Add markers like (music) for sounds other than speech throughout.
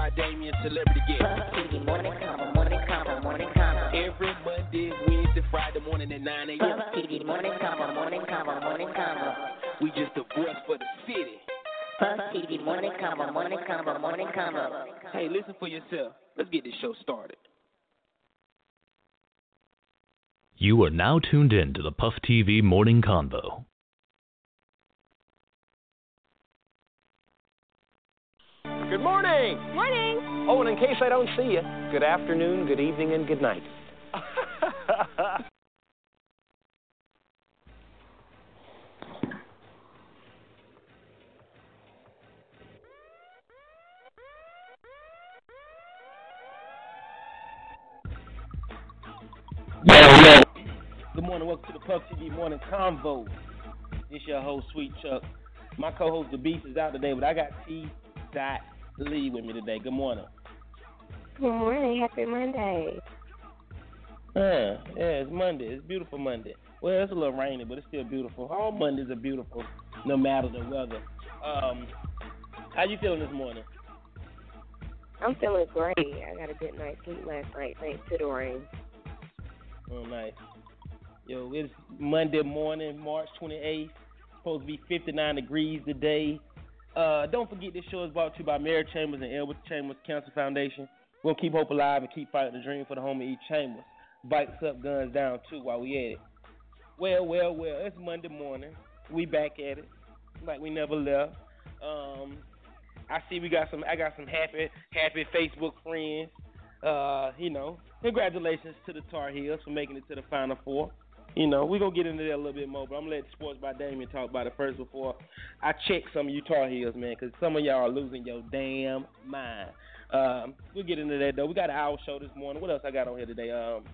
by Damien, Celebrity Guest. Puff TV morning combo, morning combo, morning combo. Every Monday, Wednesday, Friday morning at 9 a.m. Puff TV morning combo, morning combo, morning combo. We just the voice for the city. Puff TV morning combo, morning combo, morning combo. Hey, listen for yourself. Let's get this show started. You are now tuned in to the Puff TV Morning Convo. Good morning. Morning. Oh, and in case I don't see you, good afternoon, good evening, and good night. Good morning, welcome to the Puff TV Morning Convo. This your host, Sweet Chuck. My co-host, The Beast, is out today, but I got T. Dot Lee with me today. Good morning. Good morning. Happy Monday. Yeah, yeah, it's Monday. It's beautiful Monday. Well, it's a little rainy, but it's still beautiful. All Mondays are beautiful, no matter the weather. Um, how you feeling this morning? I'm feeling great. I got a good night's sleep last night thanks to the rain. Oh, nice. Yo, it's Monday morning, March 28th. Supposed to be 59 degrees today. Uh, don't forget this show is brought to you by Mary Chambers and Edward Chambers Cancer Foundation. To keep hope alive and keep fighting the dream for the home of each Chambers. Bikes up, guns down, too, while we at it. Well, well, well, it's Monday morning. We back at it like we never left. Um, I see we got some. I got some happy, happy Facebook friends. Uh, you know, congratulations to the Tar Heels for making it to the Final Four. You know, we're going to get into that a little bit more, but I'm going to let Sports by Damien talk about it first before I check some of you Tar Heels, man, because some of y'all are losing your damn mind. Um, we'll get into that, though. We got an hour show this morning. What else I got on here today? Um,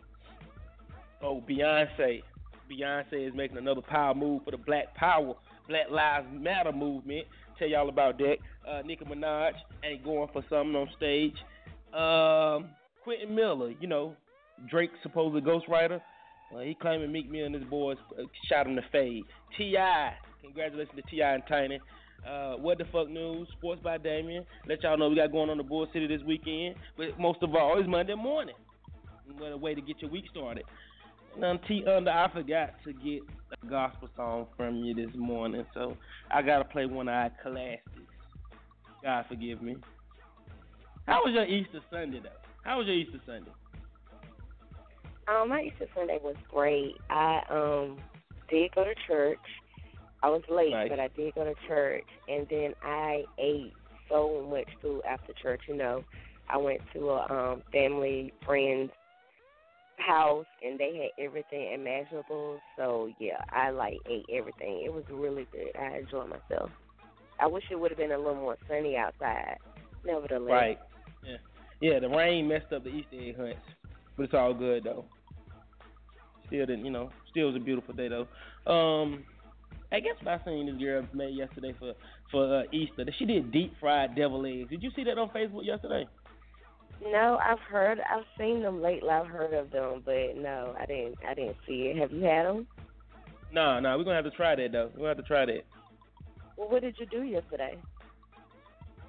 oh, Beyonce. Beyonce is making another power move for the Black Power, Black Lives Matter movement. Tell y'all about that. Uh, Nicki Minaj ain't going for something on stage. Um, Quentin Miller, you know, Drake's supposed ghostwriter. Uh, he claiming Meek Mill and his boys uh, shot him to fade. T.I., congratulations to T.I. and Tiny. Uh, what the fuck news? Sports by Damien. Let y'all know we got going on the Bull City this weekend. But most of all, it's Monday morning. What a way to get your week started. And um, T under, I forgot to get a gospel song from you this morning, so I gotta play one of our classics. God forgive me. How was your Easter Sunday though? How was your Easter Sunday? Um, my Easter Sunday was great. I um did go to church. I was late, Nice. but I did go to church, and then I ate so much food after church. You know, I went to a um family friend's house, and they had everything imaginable. So yeah, I like ate everything. It was really good. I enjoyed myself. I wish it would have been a little more sunny outside. Nevertheless, Right. Yeah. Yeah, the rain messed up the Easter egg hunts. But it's all good though. Still didn't you know, still was a beautiful day though. Um I guess what I seen this girl made yesterday for for uh, Easter. She did deep fried devil eggs. Did you see that on Facebook yesterday? No, I've heard, I've seen them lately. I've heard of them, but no, I didn't. I didn't see it. Have you had them? No, no, we're gonna have to try that though. We're gonna have to try that. Well, what did you do yesterday?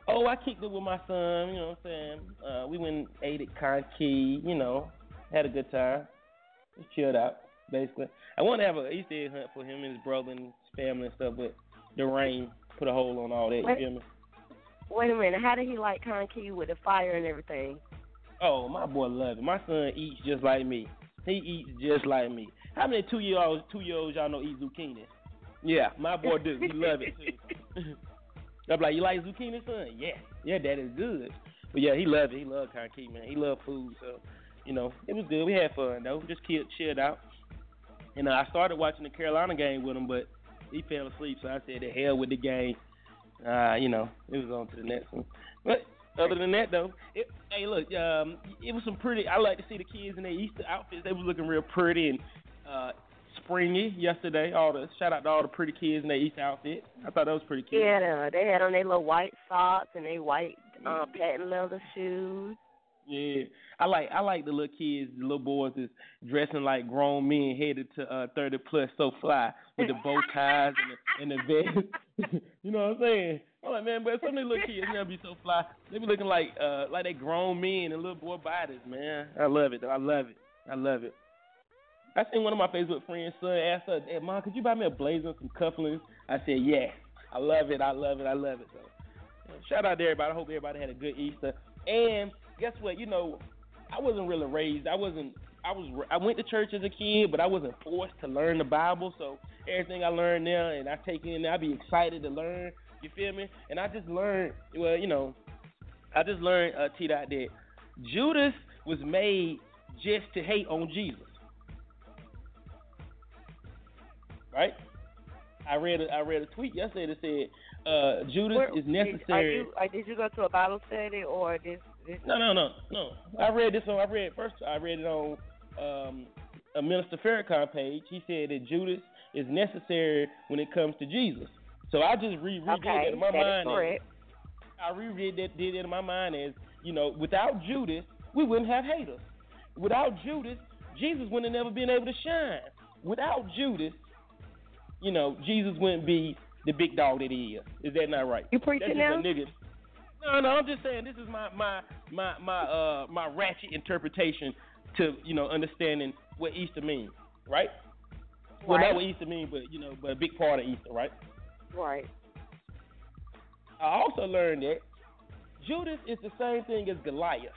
Oh, I kicked it with my son, you know what I'm saying? Uh, we went and ate at Kanki, you know, had a good time. Just chilled out, basically. I wanted to have an Easter egg hunt for him and his brother and his family and stuff, but the rain put a hole on all that, you feel me? Wait a minute. How did he like Kanki with the fire and everything? Oh, my boy loves it. My son eats just like me. He eats just like me. How many two year olds two year olds y'all know eat zucchini? Yeah, my boy do. He love it too. (laughs) (laughs) I'm like, you like zucchini, son? Yeah, yeah, that is good. But yeah, he loved it. He loved Kanki, man. He loved food, so you know, it was good. We had fun though. Just chilled, chilled out. And uh, I started watching the Carolina game with him, but he fell asleep. So I said, "The hell with the game." Uh, you know, it was on to the next one. But other than that, though, it, hey, look, um, it was some pretty. I like to see the kids in their Easter outfits. They was looking real pretty and uh, springy yesterday. All the shout out to all the pretty kids in their Easter outfit. I thought that was pretty cute. Yeah, they had on their little white socks and their white uh, patent leather shoes. Yeah, I like I like the little kids, the little boys is dressing like grown men headed to uh thirty plus, so fly with the bow ties and the, and the vest. (laughs) you know what I'm saying? I'm like, man, but some of these little kids never be so fly. They be looking like uh like they grown men and little boy bodies, man. I love it. though. I love it. I love it. I seen one of my Facebook friends' son ask her, hey, "Mom, could you buy me a blazer some cufflinks?" I said, "Yes." I love it. I love it. I love it. So, shout out to everybody. I hope everybody had a good Easter. And guess what? You know, I wasn't really raised. I wasn't. I was. I went to church as a kid, but I wasn't forced to learn the Bible. So everything I learned there, and I take in, I'd be excited to learn. You feel me? And I just learned. Well, you know, I just learned uh, T dot that Judas was made just to hate on Jesus. Right? I read a, I read a tweet yesterday that said uh, Judas Where- is Did, necessary. you, uh, did you go to a Bible study or this? No, no, no, no. I read this on. I read first. I read it on um, a Minister Farrakhan page. He said that Judas is necessary when it comes to Jesus. So I just re read Okay, that in my that mind. as-. I reread that did it in my mind as you know, without Judas, we wouldn't have haters. Without Judas, Jesus wouldn't have never been able to shine. Without Judas, you know, Jesus wouldn't be the big dog that he is. Is that not right? You preaching now? a nigga. No, no, I'm just saying this is my my my my uh my ratchet interpretation to you know understanding what Easter means, right? Well, not what Easter means, but you know, but a big part of Easter, right? Right. I also learned that Judas is the same thing as Goliath.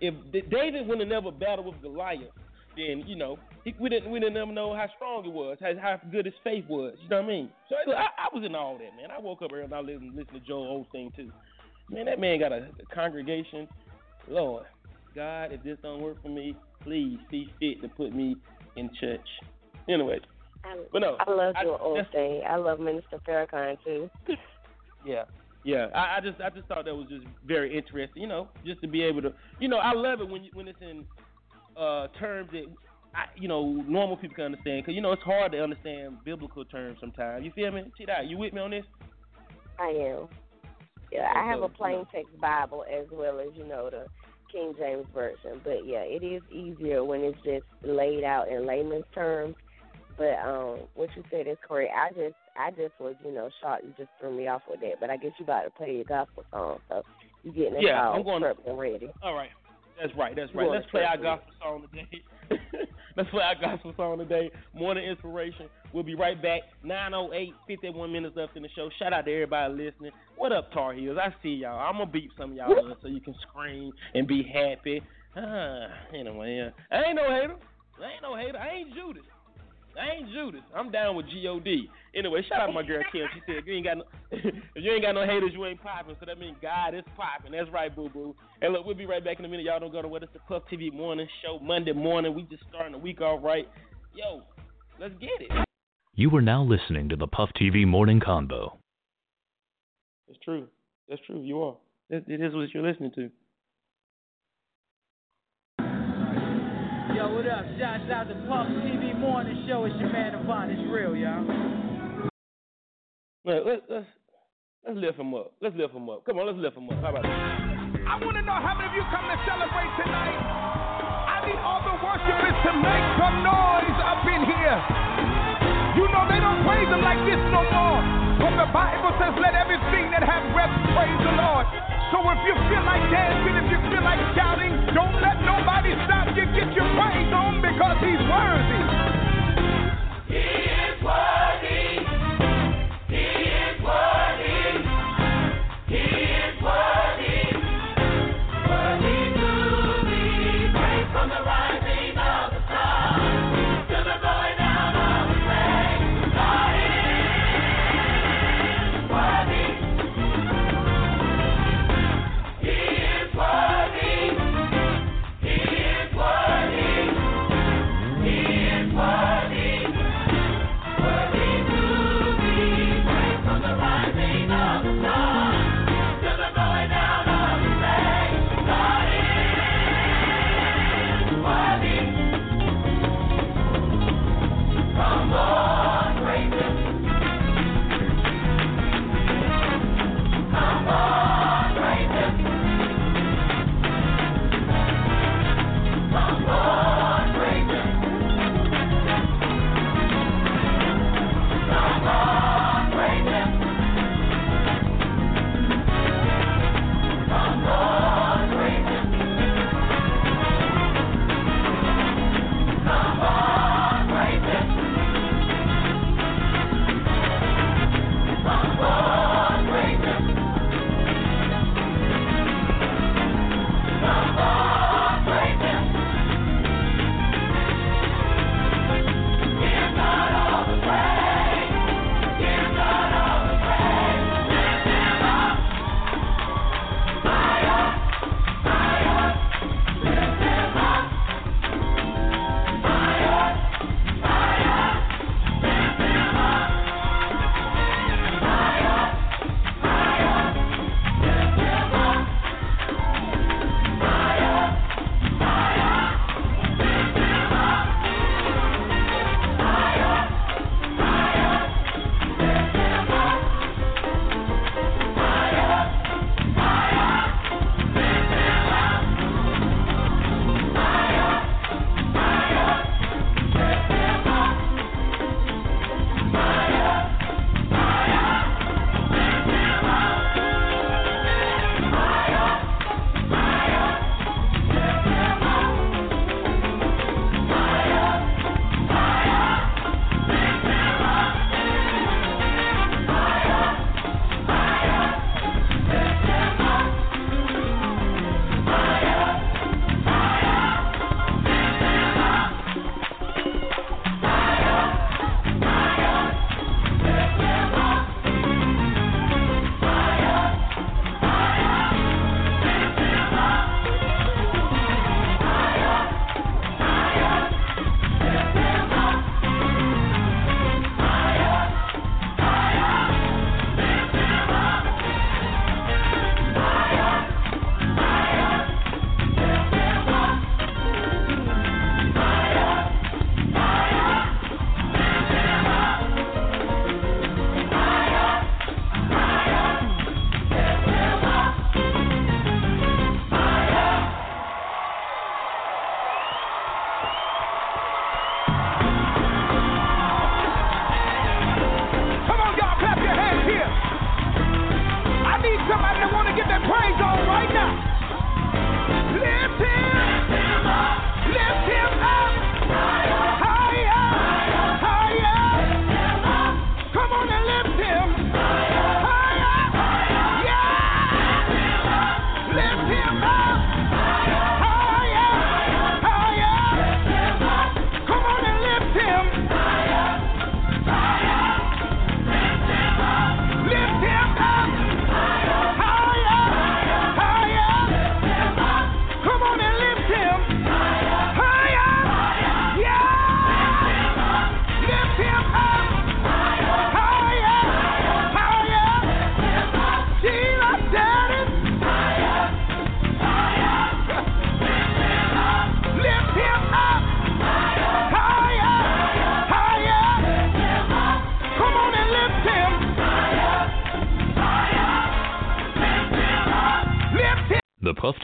If David would have never battled with Goliath, then you know he, we didn't we didn't never know how strong he was, how, how good his faith was. You know what I mean? So I, I was in all that, man. I woke up early and I listened, listened to Joel Osteen too. Man, that man got a, a congregation. Lord, God, if this don't work for me, please see fit to put me in church. Anyway, I, but no, I love I- your old thing. I love Minister Farrakhan too. (laughs) Yeah. Yeah, I, I just I just thought that was just very interesting, you know, just to be able to, you know, I love it when when it's in uh, terms that, I, you know, normal people can understand, because you know it's hard to understand biblical terms sometimes. You feel me? T Dot, you with me on this? I am. Yeah, I have a plain text Bible as well as you know the King James version. But yeah, it is easier when it's just laid out in layman's terms. But um, what you said is correct. I just I just was you know shocked. You just threw me off with that. But I guess you about to play your gospel song, so you getting us Yeah, all I'm going- prepped and ready. All right. That's right. That's right. Let's play our gospel song today. (laughs) Let's play our gospel song today. Morning inspiration. We'll be right back. 908, 51 minutes left in the show. Shout out to everybody listening. What up, Tar Heels? I see y'all. I'm gonna beat some of y'all up so you can scream and be happy. Ah, anyway, yeah. I ain't no hater. I ain't no hater. I ain't Judas. I ain't Judas. I'm down with G-O-D. Anyway, shout out to my girl Kim. She said, if you ain't got no, (laughs) if you ain't got no haters, you ain't popping. So that means God is popping. That's right, boo boo. And look, we'll be right back in a minute. Y'all don't go to what it's the Puff TV morning show Monday morning. We just starting the week off right. Yo, let's get it. You are now listening to the Puff TV Morning Convo. It's true. That's true. You are. It, it is what you're listening to. Yo, what up? Shouts out to Puff TV Morning Show. It's your man Devon. It's real, y'all. Look, let's let's let's lift him up. Let's lift him up. Come on, let's lift him up. How about that? I want to know how many of you come to celebrate tonight. I need all the worshipers to make some noise up in here. Praise him like this no more. But the Bible says, let everything that have breath praise the Lord. So if you feel like dancing, if you feel like shouting, don't let nobody stop you. Get your praise on because he's worthy. He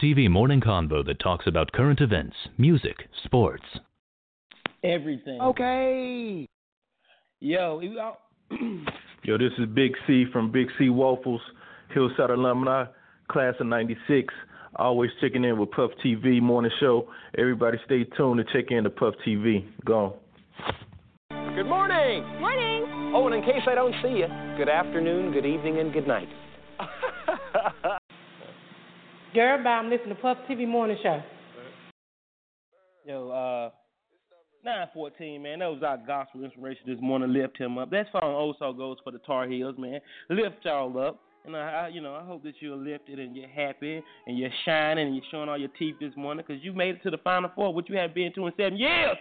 TV morning convo that talks about current events, music, sports. Everything. Okay. Yo. (clears throat) Yo, this is Big C from Big C Waffles, Hillside alumni, class of '96. Always checking in with Puff TV morning show. Everybody stay tuned to check in to Puff TV. Go. Good morning. Morning. Oh, and in case I don't see you, good afternoon, good evening, and good night. (laughs) I'm listening to Puff TV Morning Show. Yo, uh, 914, man. That was our gospel inspiration this morning. Lift him up. That song also goes for the Tar Heels, man. Lift y'all up. And I, you know, I hope that you're lifted and you're happy and you're shining and you're showing all your teeth this morning because you made it to the Final Four, which you haven't been to in seven years.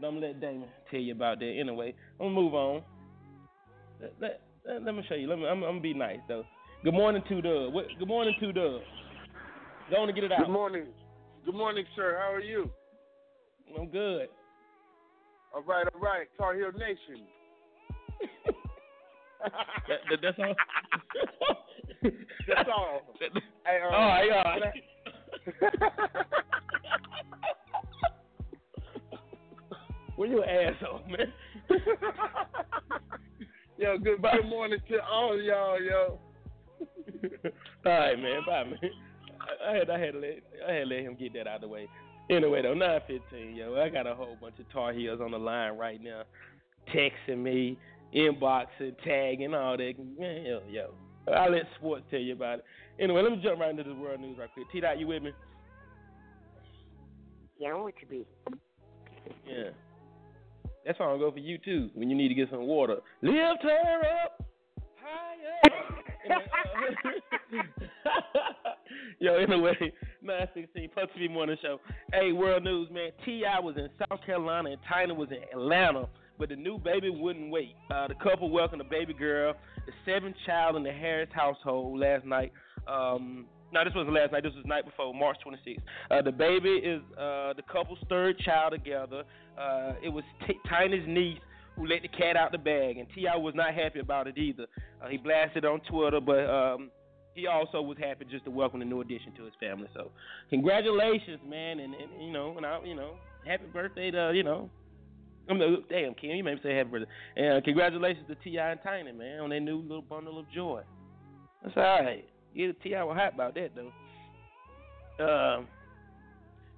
But I'm gonna let Damon tell you about that. Anyway, I'm gonna move on. Let, let, let, me show you. Let me. I'm, I'm, gonna be nice though. Good morning, Dub. What, good morning, Two Dub. Go on and get it out. Good morning. Good morning, sir. How are you? I'm good. All right, all right. Tar Heel Nation. (laughs) that, that, that's all. (laughs) that's all. (laughs) hey, uh, all right, all right. well, you asshole, man. yo, good, good morning to all y'all, yo. all right, man. Bye, man. I had I had to let I had to let him get that out of the way. Anyway, though, nine fifteen, yo, I got a whole bunch of Tar Heels on the line right now, texting me, inboxing, tagging, all that. Man, yo, yo, I'll let sports tell you about it. Anyway, let me jump right into the world news right quick. T dot, you with me? Yeah, I'm with you, B. Yeah. That song go for you too when you need to get some water. Lift her up higher. Yo, anyway, 916 Puff TV Morning Show. Hey, World News, man. T.I. was in South Carolina and Tina was in Atlanta, but the new baby wouldn't wait. Uh, the couple welcomed a baby girl, the seventh child in the Harris household last night. Um, no, this wasn't last night. This was the night before, March 26th. Uh, the baby is uh, the couple's third child together. Uh, it was T- niece who let the cat out the bag, and T.I. was not happy about it either. Uh, he blasted on Twitter, but um, he also was happy just to welcome the new addition to his family. So, congratulations, man, and, and you know, and I, you know, happy birthday to you know. I'm mean, damn Kim, you made me say happy birthday. And uh, congratulations to T.I. and Tiny, man, on their new little bundle of joy. That's all right. Yeah, T.I. was hot about that though. Uh,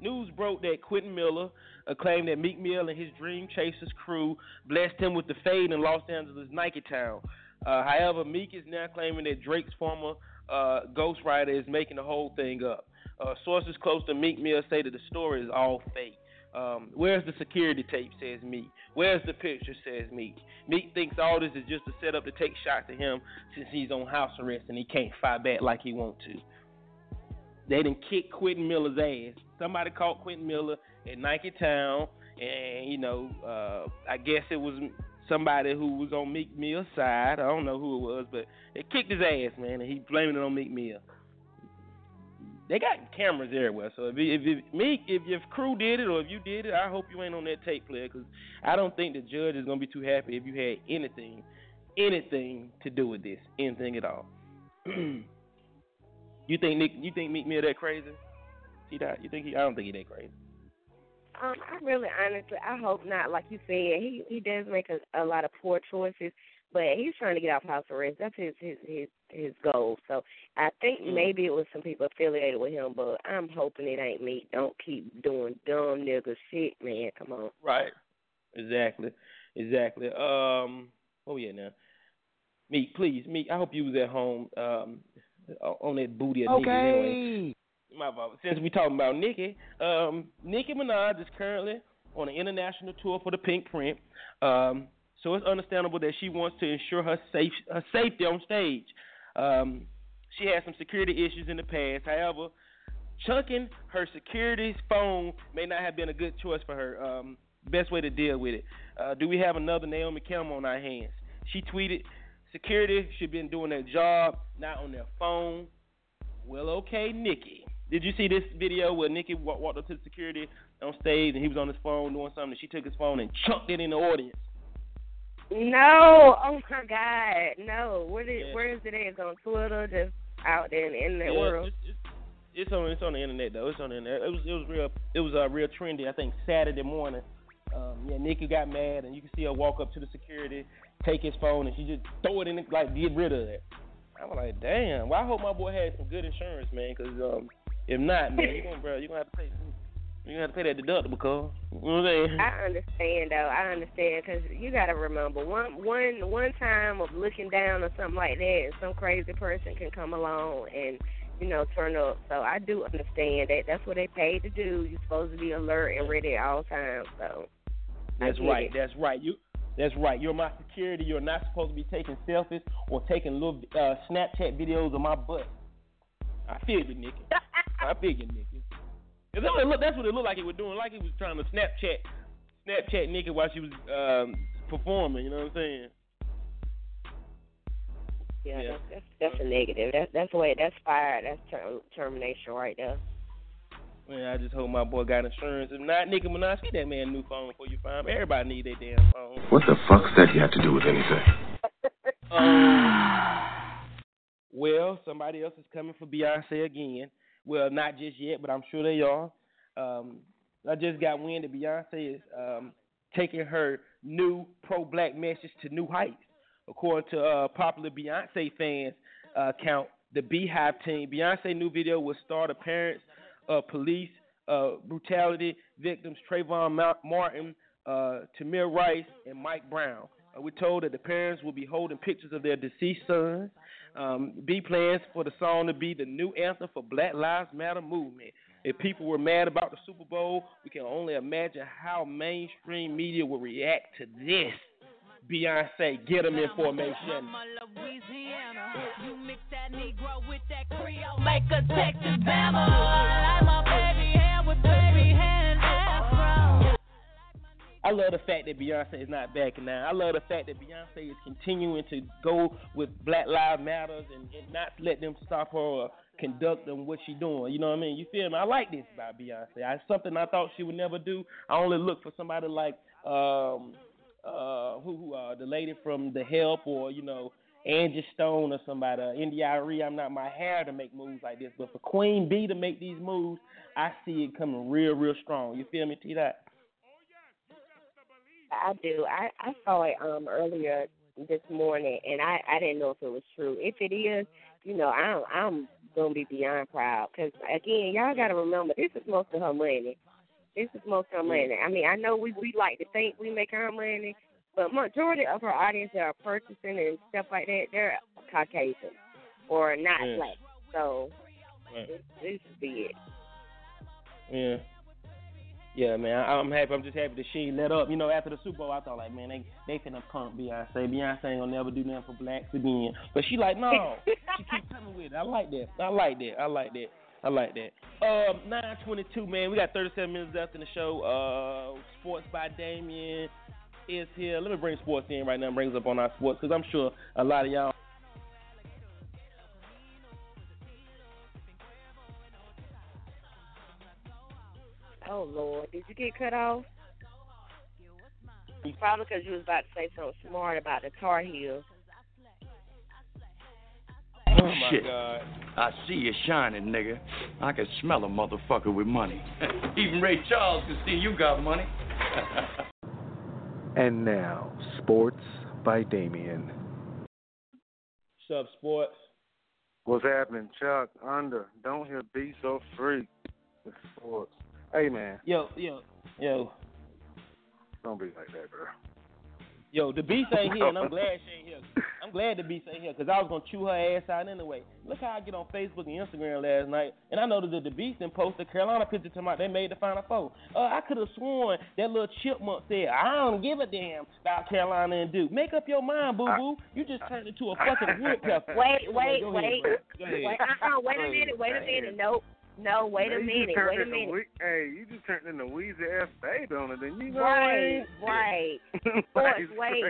news broke that Quentin Miller uh, claim that Meek Mill and his Dream Chasers crew blessed him with the fade in Los Angeles Nike Town. Uh, however, Meek is now claiming that Drake's former uh, ghostwriter is making the whole thing up. Uh, sources close to Meek Mill say that the story is all fake. Um, where's the security tape? Says Meek. Where's the picture? Says Meek. Meek thinks all this is just a setup to take shots at him since he's on house arrest and he can't fight back like he want to. They didn't kick Quentin Miller's ass. Somebody caught Quentin Miller at Nike Town, and you know, uh, I guess it was somebody who was on Meek Mill's side. I don't know who it was, but it kicked his ass, man, and he blaming it on Meek Mill. They got cameras everywhere, so if if, if Meek, if your crew did it or if you did it, I hope you ain't on that tape player because I don't think the judge is gonna be too happy if you had anything, anything to do with this, anything at all. (clears throat) you think Nick? You think Meek Mill that crazy? See that? You think he? I don't think he that crazy. Um, I really honestly, I hope not. Like you said, he he does make a, a lot of poor choices, but he's trying to get off house arrest. That's his his his his goal. So I think Mm. maybe it was some people affiliated with him, but I'm hoping it ain't me. Don't keep doing dumb nigga shit, man. Come on. Right. Exactly. Exactly. Um. Oh yeah. Now, Meek, please, Meek. I hope you was at home. Um, on that booty of niggas anyway. My fault. Since we talking about Nicki, um, Nicki Minaj is currently on an international tour for the Pinkprint. Um, so it's understandable that she wants to ensure her safe her safety on stage. Um, she had some security issues in the past. However, chunking her security's phone may not have been a good choice for her. Um, best way to deal with it. Uh, do we have another Naomi Campbell on our hands? She tweeted, "Security should been doing their job, not on their phone." Well, okay, Nicki. Did you see this video where Nicki wa- walked up to the security on stage and he was on his phone doing something? And she took his phone and chucked it in the audience. No, oh my God, no. Where did Yeah. where is it at? It's on Twitter, just out there in, the Yeah, world. It's, it's, it's on it's on the internet though. It's on the internet. It was it was real it was uh, real trendy. I think Saturday morning. Um, yeah, Nicki got mad, and you can see her walk up to the security, take his phone, and she just throw it in, the, like get rid of it. I was like, damn. Well, I hope my boy had some good insurance, man, because um, if not, man, you (laughs) gonna bro, you gonna have to pay. You have to pay that deductible, cause you know what I'm saying. I understand though. I understand because you got to remember one one one time of looking down or something like that, and some crazy person can come along and you know turn up. So I do understand that. That's what they paid to do. You're supposed to be alert and ready at all times. So That's right. it. That's right. You. That's right. You're my security. You're not supposed to be taking selfies or taking little uh, Snapchat videos of my butt. I feel you, Nicki. (laughs) I feel you, Nicki. 'Cause That's what, it look, that's what it looked like he was doing. Like he was trying to Snapchat, Snapchat Nicki while she was um, performing. You know what I'm saying? Yeah, Yeah. That's, that's that's a negative. That's that's the way. That's fire. That's ter- termination right there. Man, I just hope my boy got insurance. If not, Nicki Minaj, get that man a new phone before you find him. Everybody need their damn phone. What the fuck's that you have to do with anything? Um, (sighs) well, somebody else is coming for Beyonce again. Well, not just yet, but I'm sure they are. Um, I just got wind that Beyonce is um, taking her new pro-black message to new heights. According to uh, popular Beyonce fans uh, account, the BeyHive team, Beyonce new video will star the parents of police uh, brutality victims Trayvon Martin, uh, Tamir Rice, and Mike Brown. Uh, we're told that the parents will be holding pictures of their deceased sons. Um, B plans for the song to be the new anthem for Black Lives Matter movement. If people were mad about the Super Bowl, we can only imagine how mainstream media will react to this. Beyonce, get them in. You mix that Negro with that Creole, make a Texas Bama. I love the fact that Beyonce is not backing down. I love the fact that Beyonce is continuing to go with Black Lives Matters and, and not let them stop her or conduct them what she doing. You know what I mean? You feel me? I like this about Beyonce. I, something I thought she would never do. I only look for somebody like um uh who, who uh the lady from The Help or you know Angie Stone or somebody, uh, India Arie. I'm not my hair to make moves like this, but for Queen B to make these moves, I see it coming real, real strong. You feel me, T Dot? I do. I I saw it um earlier this morning, and I I didn't know if it was true. If it is, you know, I'm I'm gonna be beyond proud because again, y'all got to remember this is most of her money. This is most of her money. I mean, I know we we like to think we make our money, but majority of her audience that are purchasing and stuff like that, they're Caucasian or not black. So Right. this, this is big. Yeah. Yeah, man, I, I'm happy. I'm just happy that she let up. You know, after the Super Bowl, I thought like, man, they they finna pump Beyonce. Beyonce ain't gonna never do nothing for blacks again. But she like, no, she keep (laughs) coming with it. I like that. I like that. I like that. I like that. Um, 9:22, man. We got 37 minutes left in the show. Uh, Sports by Damien is here. Let me bring sports in right now. and Bring us up on our sports because I'm sure a lot of y'all. Oh Lord, did you get cut off? Probably because you was about to say something smart about the Tar Heels. Oh, oh my Shit. God. I see you shining, nigga. I can smell a motherfucker with money. (laughs) Even Ray Charles can see you got money. (laughs) And now, Sports by Damien. Sub Sports. What's happening, Chuck? Under. Don't hear be so free. It's sports. Hey man, Yo, yo, yo. don't be like that, bro. Yo, the beast ain't here, and I'm glad she ain't here. (laughs) I'm glad the beast ain't here, because I was going to chew her ass out anyway. Look how I get on Facebook and Instagram last night, and I know that the beast then posted Carolina picture to my, they made the Final Four. Uh, I could have sworn that little chipmunk said, I don't give a damn about Carolina and Duke. Make up your mind, boo-boo. You just turned into a fucking woodpecker. Wait, wait, Go ahead, wait, bro. Go ahead. wait. Uh-uh, wait a minute, wait a minute. No, no, wait a Man, you minute, wait a minute. We- hey, you just turned into Weezy F baby on it, didn't you? know Right, right. I (laughs) Like, wait.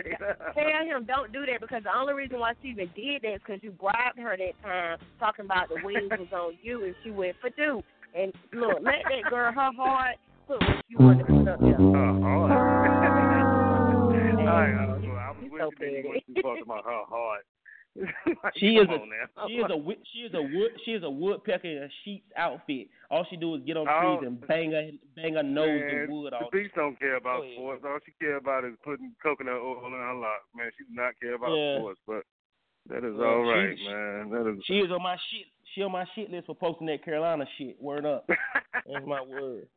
Tell him don't do that because the only reason why she even did that is because you bribed her that time talking about the wings was on you and she went for Duke. And look, let that girl her heart put what she wanted to put up there. Her heart. Uh, well, I was You with so you then. You went too far about her heart. (laughs) Like, She is a she is a she is a wood she is a woodpecker in a sheep's outfit. All she do is get on Oh. trees and bang her bang her nose Man, in wood All the beast don't care about sports. All she care about is putting coconut oil in her locks. Man, she does not care about Yeah. sports. But that is Yeah, all right, she- man. That is. She is on my shit. She on my shit list for posting that Carolina shit. Word up. (laughs) That's my word.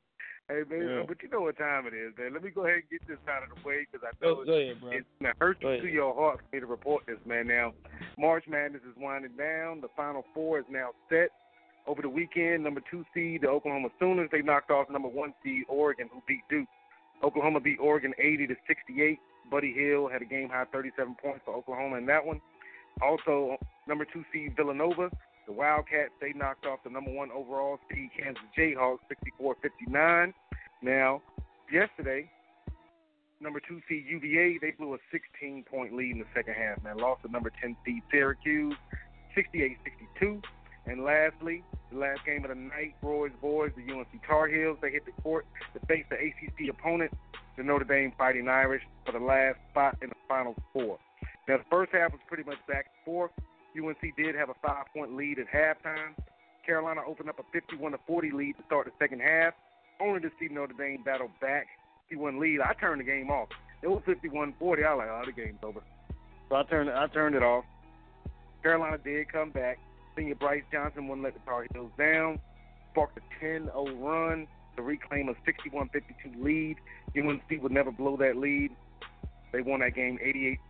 Hey man, Yeah. but you know what time it is, man. Let me go ahead and get this out of the way because I Go, know go ahead, it's gonna hurt Go you ahead. to your heart for me to report this, man. Now, March Madness is winding down. The Final Four is now set. Over the weekend, number two seed, the Oklahoma Sooners, they knocked off number one seed Oregon, who beat Duke. Oklahoma beat Oregon 80 to 68. Buddy Hield had a game high 37 points for Oklahoma in that one. Also, number two seed Villanova, the Wildcats, they knocked off the number one overall seed Kansas Jayhawks 64-59. Now, yesterday, number two seed UVA, they blew a 16 point lead in the second half, man. Lost to number 10 seed Syracuse 68 62. And lastly, the last game of the night, Roy's boys, the UNC Tar Heels, they hit the court to face the ACC opponent, the Notre Dame Fighting Irish, for the last spot in the Final Four. Now, the first half was pretty much back and forth. UNC did have a five point lead at halftime. Carolina opened up a 51 to 40 lead to start the second half, only to see Notre Dame battle back 51 lead. I turned the game off. It was 51 40. I was like, oh, the game's over. So I turned I turned it off. Carolina did come back. Senior Brice Johnson wouldn't let the Tar Heels down. Sparked a 10-0 run to reclaim a 61-52 lead. UNC would never blow that lead. They won that game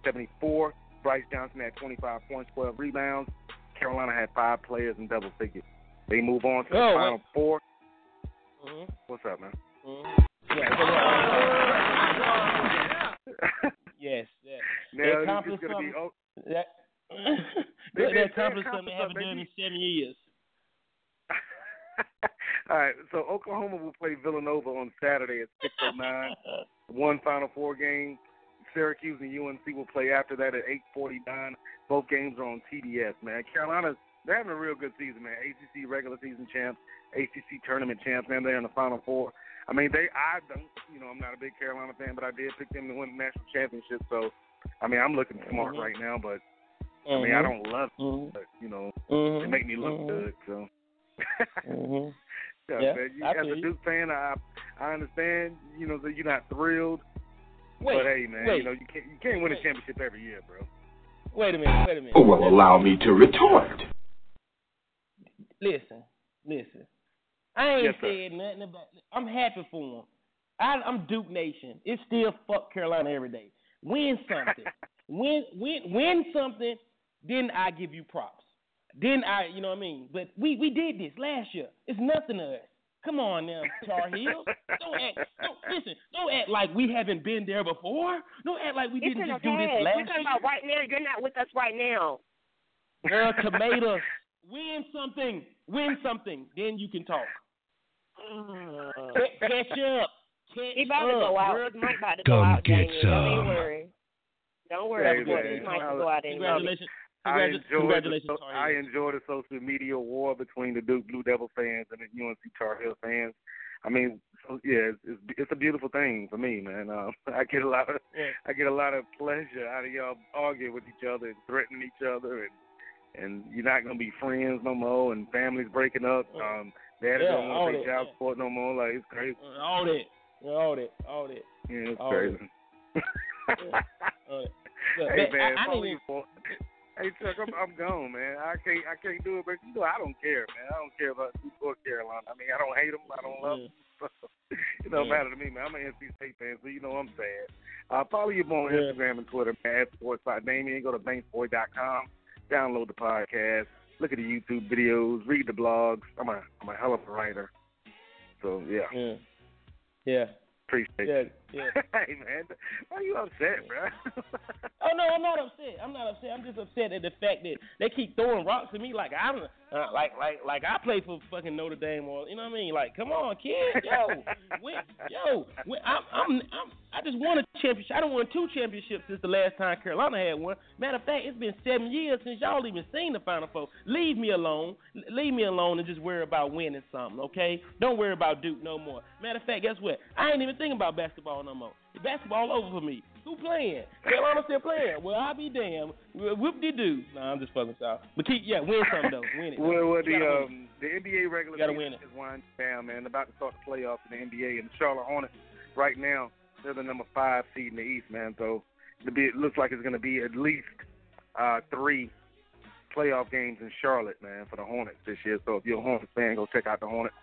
88-74. Brice Johnson had 25 points, 12 rebounds. Carolina had five players in double figures. They move on to the Oh, final 4 Mhm. What's up, man? Yeah, so, (laughs) uh, yes, yes. Now they accomplished gonna be something. oh, That, (laughs) They- they, they- accomplished something they haven't done in seven years. (laughs) All right, so Oklahoma will play Villanova on Saturday at 6:09. One Final Four game. Syracuse and UNC will play after that at 8:49. Both games are on TBS. Man, Carolina's they're having a real good season, man. ACC regular season champs, ACC tournament champs, man. They're in the Final Four. I mean, they. I don't, you know, I'm not a big Carolina fan, but I did pick them to win the national championship. So, I mean, I'm looking smart Mhm. right now, but I mean, I Mhm. don't love it, Mhm. but you know, Mhm. they make me look Mhm. good. So. Mhm. (laughs) Yeah, Yeah, man. You, I as a. Duke fan, I I understand. You know that you're not thrilled, Wait, but hey, man, wait. you know you can't you can't win a championship every year, bro. Wait a minute. Wait a minute. Oh, well, allow me to retort. Listen, listen. I ain't Yes, sir. said nothing about. I'm happy for him. I, I'm Duke Nation. It's still fuck Carolina every day. Win something. (laughs) win, win, win something. Then I give you props. Then I, you know what I mean. But we we did this last year. It's nothing to us. Come on now, Tar Heels. Don't act. Don't listen. Don't act like we haven't been there before. Don't act like we It's didn't just do this past. last We're talking about right now. You're not with us right now. Girl, (laughs) tomatoes. Win something. Win something. Then you can talk. Ca- Catch up. Catch He about to go out. girl. Mike about to go out. get Daniel. Don't worry. Don't worry. Hey, about He might go out anyway. Congratulations. I Congratu- enjoy congratulations, the, I Heels. enjoy the social media war between the Duke Blue Devil fans and the UNC Tar Heel fans. I mean, so, yeah, it's, it's it's a beautiful thing for me, man. Um, (laughs) I get a lot of Yeah. I get a lot of pleasure out of y'all arguing with each other and threatening each other, and and you're not gonna be friends no more, and families breaking up. Um, dad Yeah, don't want to that, child yeah. support no more. Like it's crazy. Uh, All that. Yeah, All that. All that. Yeah, it's all crazy. (laughs) All that. Look, hey man, I, I didn't you for. (laughs) Hey Chuck, I'm I'm gone, man. I can't I can't do it, but you know I don't care, man. I don't care about or Carolina. I mean, I don't hate them. I don't love them. (laughs) it don't Yeah. matter to me, man. I'm an NC State fan, so you know I'm sad. Uh, follow you on Yeah. Instagram and Twitter, man. At Sports by Damien. Go to banksboy.com. Download the podcast. Look at the YouTube videos. Read the blogs. I'm a I'm a hell of a writer. So yeah, Yeah. Yeah. appreciate Yeah. it. Yeah. (laughs) hey man, why are you upset, bro? (laughs) Oh no, I'm not upset. I'm not upset. I'm just upset at the fact that they keep throwing rocks at me like I'm uh, like like like I play for fucking Notre Dame or you know what I mean? Like, come on, kid, yo, (laughs) when, yo, I'm I'm I'm I just won a championship. I don't won two championships since the last time Carolina had one. Matter of fact, it's been seven years since y'all even seen the Final Four. Leave me alone. Leave me alone and just worry about winning something, okay? Don't worry about Duke no more. Matter of fact, guess what? I ain't even thinking about basketball basketball no more. Basketball over for me. Who playing? Carolina still playing. Well, I'll be damned. Whoop de doo. Nah, I'm just fucking y'all. But keep yeah, win something though. Win it. Well, well the um the NBA regular season is winding down, man. About to start the playoffs in the NBA, and the Charlotte Hornets right now they're the number five seed in the East, man. So be, it looks like it's going to be at least uh three playoff games in Charlotte, man, for the Hornets this year. So if you're a Hornets fan, go check out the Hornets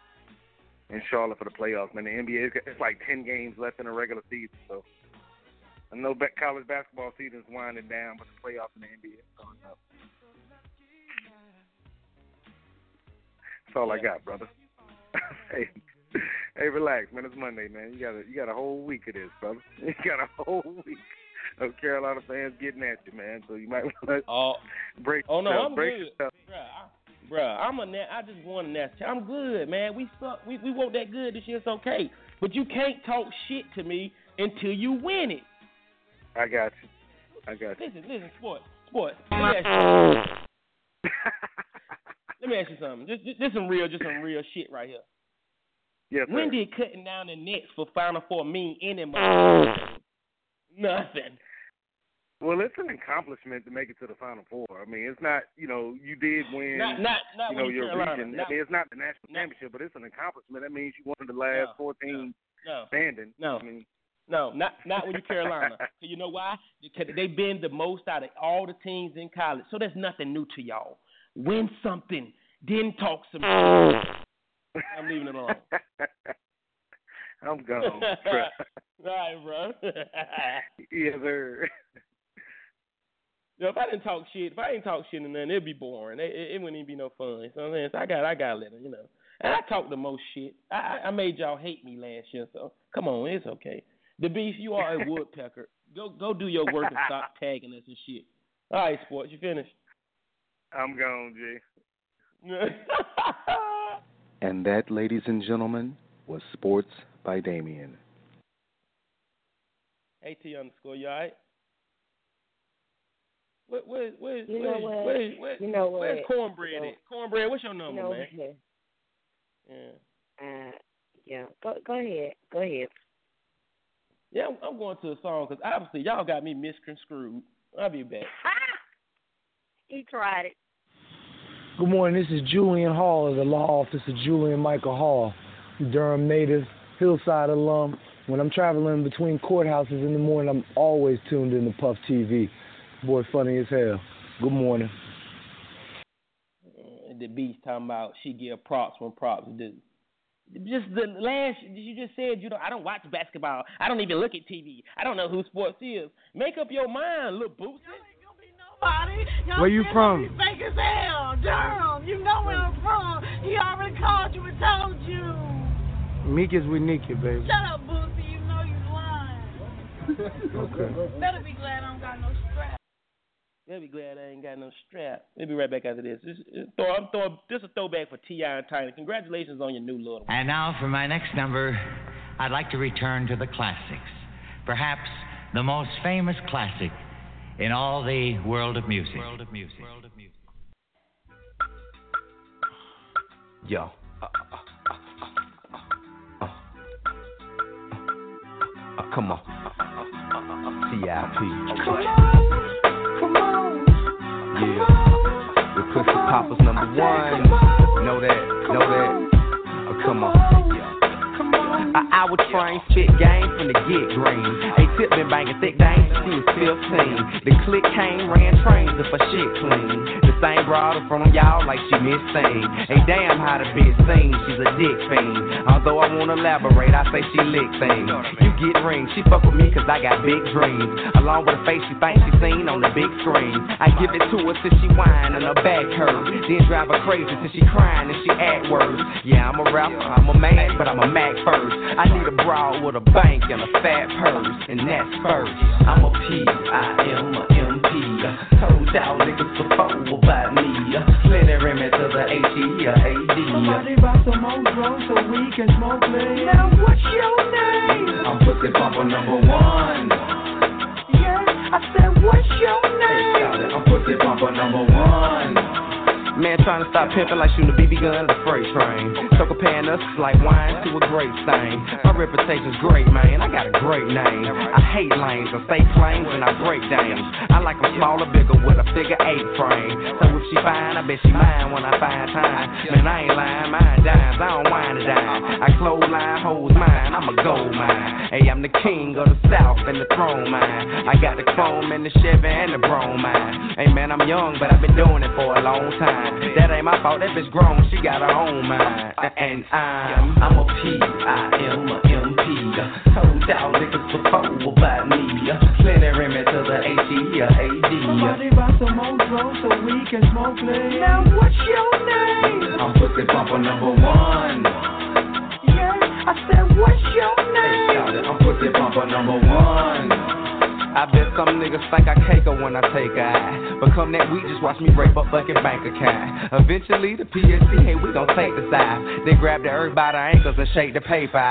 in Charlotte for the playoffs, man. The NBA it's- like ten games left in the regular season, so. I know college basketball season is winding down, but the playoffs in the NBA is going up. That's all I got, brother. (laughs) hey, hey, relax, man. It's Monday, man. You got a you got a whole week of this, brother. (laughs) You got a whole week of Carolina fans getting at you, man. So you might want (laughs) to oh, break Oh no, yourself. I'm break good, yourself. I, bruh, I'm a na- I just won a national. I'm good, man. We suck. We we won't that good this year. It's okay. But you can't talk shit to me until you win it. I got you. I got you. Listen, listen, sports, sports. Let me ask (laughs) you, let me ask you something. Just, just, just some real, just some real shit right here. Yes, when sir. did cutting down the nets for Final Four mean any? (laughs) Nothing. Well, it's an accomplishment to make it to the Final Four. I mean, it's not, you know, you did win, Not, not, not you know, your Carolina. region. Not, I mean, it's not the national championship, but it's an accomplishment. That means you won the last No, 14 no, standing. no. I mean, no, not not when you're Carolina. (laughs) you know why? Because they've been the most out of all the teams in college. So that's nothing new to y'all. Win something, then talk some. (laughs) I'm leaving it alone. I'm gone. (laughs) All right, bro. yes, sir. Yo, if I didn't talk shit, if I didn't talk shit and nothing, it'd be boring. It, it, it wouldn't even be no fun. You know what I'm saying? So I got, I got to let them, you know. And I talk the most shit. I, I I made y'all hate me last year, so come on, it's okay. The beast, you are a (laughs) woodpecker. Go, go do your work and stop tagging us and shit. All right, sports, you finished. I'm gone, G. (laughs) And that, ladies and gentlemen, was Sports by Damien. AT underscore, you all right? Where, where, where, You where, know what? where, where, You know what? Where's cornbread You know- at? Cornbread, what's your You number, know, man? yeah. Yeah. Uh, yeah. Go go ahead. Go ahead. Yeah, I'm, I'm going to a song because obviously y'all got me misconstrued. I'll be back. He tried it. Good morning. This is Julian Hall of the law office of Julian Michael Hall, Durham native, Hillside alum. When I'm traveling between courthouses in the morning, I'm always tuned in to Puff TV. Boy, funny as hell. Good morning. The beast talking about she give props when props due. Just the last, you just said you don't. I don't watch basketball. I don't even look at TV. I don't know who sports is. Make up your mind, little boots. Nobody. Y'all Where you still from? gonna be Fake as hell, Durham. You know where I'm from. He already called you and told you. Meek is with Nicki, baby. Shut up, Boosie. You know you lying. (laughs) Okay. Better be glad I don't got no strap. They'll be glad I ain't got no strap. We'll be right back after this. This, this, throw, I'm throwing, this is a throwback for T.I. and Tiny. Congratulations on your new little one. And now for my next number, I'd like to return to the classics. Perhaps the most famous classic in all the world of music. World of music. World of music. Yo. Uh, uh, uh, uh, uh, come on. CIP. Yeah. With Pussy Poppers number one. Know that, know that. Oh, come on. An hour train, spit game from the get green. They tip been banging thick dang since she was 15. The click came, ran trains if her shit clean. The same broad in of y'all like she missed thing. Hey, damn how the bitch sing, she's a dick fiend. Although I won't elaborate, I say she lick things. You get rings, she fuck with me cause I got big dreams. Along with a face she thinks she seen on the big screen. I give it to her till she whine and her back hurt. Then drive her crazy till she crying and she act worse. Yeah, I'm a rapper, I'm a man, but I'm a Mac first. I need a broad with a bank and a fat purse, and that's first. I'm a P, I am a MP. Told y'all niggas before about me. Plenty rim to the H E or A D. Somebody buy some more drugs so we can smoke please. Now what's your name? I'm pussy pumper number one. Yeah, I said what's your Hey, name? shout it, I'm pussy pumper number one. Man trying to stop pimping like shooting a BB gun at a freight train. So comparing us like wine to a grape stain. My reputation's great, man. I got a great name. I hate lanes, I stay claims and I break dams. I like them smaller, bigger with a figure eight frame. So if she fine, I bet she mine when I find time. Man, I ain't lying, mine dimes. I don't whine to dime. I close line, hoes mine. I'm a gold mine. Hey, I'm the king of the south and the throne mine. I got the chrome and the Chevy and the bromine. Hey man, I'm young, but I've been doing it for a long time. That ain't my fault. That bitch grown. She got her own mind. And I'm I'm a P. I am a MP. Told y'all niggas before about me. Plenty Remy to the H E A D. Somebody buy some more drugs so we can smoke please. Now what's your name? I'm pussy bumper number one. Yeah, I said what's your name? Shout it, I'm pussy bumper number one. I bet some niggas think I cake her when I take her. But come that week, just watch me break up fucking bank account. Eventually, the PSC, hey, we gon' take the side. Then grab the herb by the ankles and shake the paper.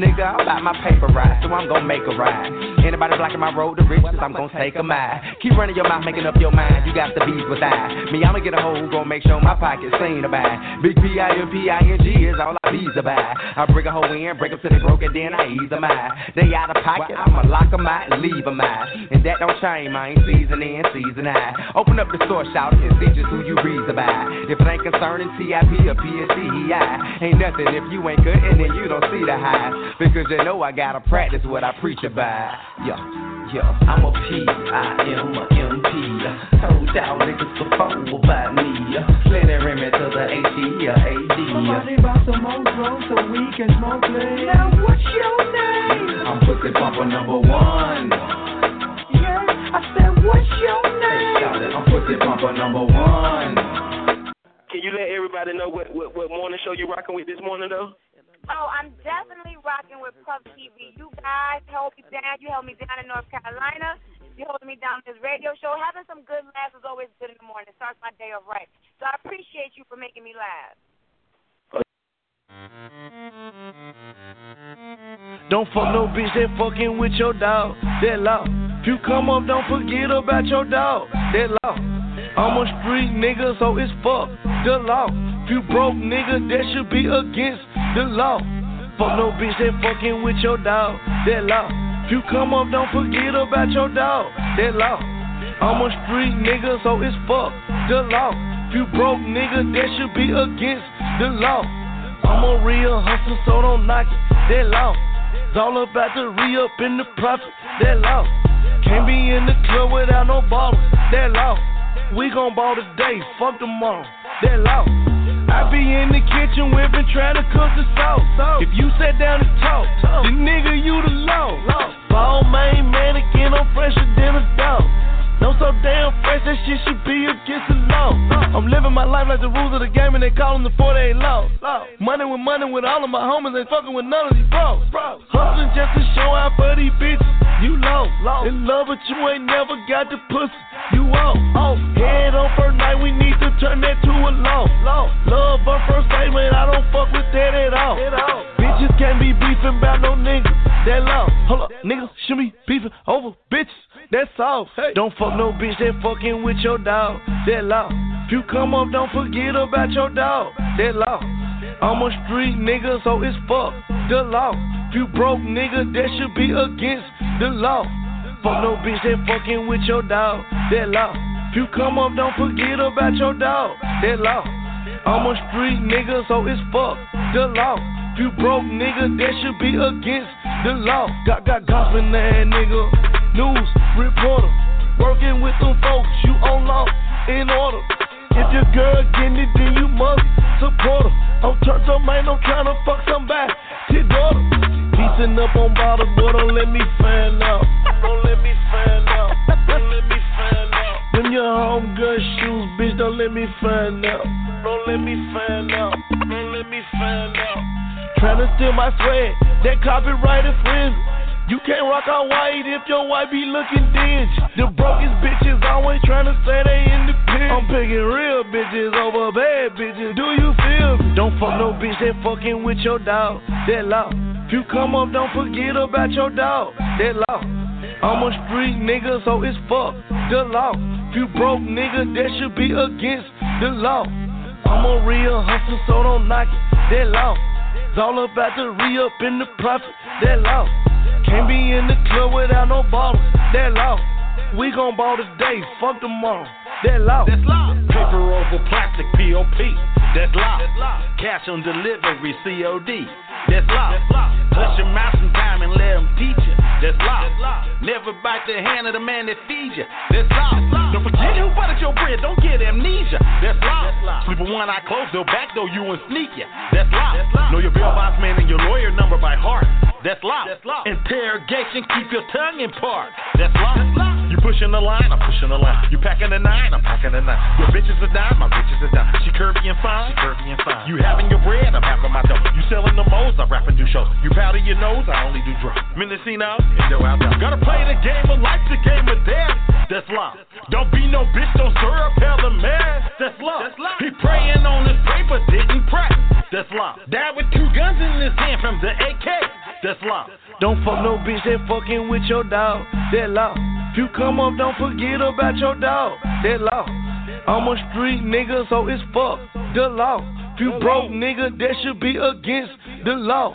Nigga, I'm about my paper right, so I'm gon' make a ride. Anybody blocking my road to riches, I'm gon' take a mile. Keep running your mouth, making up your mind. You got the bees with I. Me, I'ma get a hoe, gon' make sure my pocket's seen about. Big P-I-M-P-I-N-G is all I bees about. I bring a hoe in, break them till they broke, then I ease them out. They out of pocket, I'ma lock them out and leave them out. And that don't change, man. Season in, season out. Open up the store, shout it, and see just who you read about. If it ain't concerning TIP or PSCEI, ain't nothing if you ain't good and then you don't see the high. Because you know I gotta practice what I preach about. Yeah. Yeah, I'm a P, I am a MP. Told y'all niggas before about me. Plenty Remy to the H E A D. Somebody buy some more drugs so we can smoke please. Now what's your name? I'm pussy bumper number one. Yeah, I said what's your name? Shout it, I'm pussy bumper number one. Can you let everybody know what, what, what morning show you're rocking with this morning, though? Oh, I'm definitely rocking with Puff TV. You guys held me down. You held me down in North Carolina. You holding me down in this radio show. Having some good laughs is always good in the morning. It starts my day off right. So I appreciate you for making me laugh. Don't fuck no bitch that fucking with your dog. That law. If you come up, don't forget about your dog. That law. I'm a street nigga, so it's fuck the law. If you broke nigga, that should be against the law. Fuck no bitch that fucking with your dog. That law. If you come up, don't forget about your dog. That law. I'm a street nigga, so it's fuck the law. If you broke nigga, that should be against the law. I'm a real hustler, so don't knock it. That law. It's all about the re up in the profit. That law. Can't be in the club without no ballers. That law. We gon' ball today, fuck tomorrow. That law. I be in the kitchen whipping, trying to cook the sauce. If you sat down and talk, then nigga, you the law. Ball main mannequin, I'm fresher than a dog. No so damn fresh, that shit should be against the law. I'm living my life like the rules of the game, and they call them the 48 law. Money with money with all of my homies, ain't fucking with none of these bros. Hustling just to show out for these bitches. You low, in love, but you ain't never got the pussy. You off. Head on first night, we need to turn that to a law. Love on first statement, I don't fuck with that at all. Bitches can't be beefing about no niggas. That law. Hold up, niggas should be beefing over bitches. That's all. Don't fuck no bitch that fucking with your dog. That law. If you come up, don't forget about your dog. That law. I'm a street nigga, so it's fuck the law. If you broke nigga, that should be against the law. Fuck no bitch that fucking with your dog. That law. If you come up, don't forget about your dog. That law. I'm a street nigga, so it's fuck the law. You broke nigga, that should be against the law. Got got gossiping that nigga. News reporter, working with them folks, you on law in order. If your girl getting it, then you must support her. I'm turned up, man, I'm trying to fuck somebody. His daughter, piecing up on bottles, boy, don't let me find out. Don't let me find out. Don't let me find out. Them your home girl shoes, bitch, don't let me find out. Don't let me find out. Don't let me find out. Trying to steal my swag, that copyright infringement. You can't rock out white if your wife be looking dingy. The brokest bitches always trying to say they independent. I'm picking real bitches over bad bitches. Do you feel me? Don't fuck no bitch that fucking with your dog. That law. If you come up, don't forget about your dog. That law. I'm a street nigga, so it's fuck the law. If you broke nigga, that should be against the law. I'm a real hustler, so don't knock it. That law. It's all about the re up in the profit. That law. Can't be in the club without no ballers. That law. We gon' ball today, fuck tomorrow. Law. That's law. Paper over plastic, POP. That's law. Cash on delivery, COD. That's law. Hush your mouth sometime and let them teach you. That's law. Never bite the hand of the man that feeds you. That's law. Don't forget who buttered your bread. Don't get amnesia. That's law. Sleep with one eye closed, they'll back door you and sneak you. That's law. Know your bail bonds man and your lawyer number by heart. That's law. Interrogation, keep your tongue in park. That's law. You pushing the line, I'm pushing the line. You packing a nine, I'm packing a nine. Your bitch is a dime, my bitch is a dime. She curvy and fine, she curvy and fine. You having your bread, I'm having my dough. You selling the most, I rap and do shows. You powder your nose, I only do drugs. Mendocino, Indo out there. Gotta play the game of life, the game of death. That's law. Don't be no bitch, don't stir up hell the man. That's law. He praying on his paper, didn't pray. That's law. Died with two guns in his hand from the AK. That's law. Don't fuck no bitch that fucking with your dog. That law. If you come up, don't forget about your dog. That law. I'm a street nigga, so it's fuck the law. If you broke nigga, that should be against the law.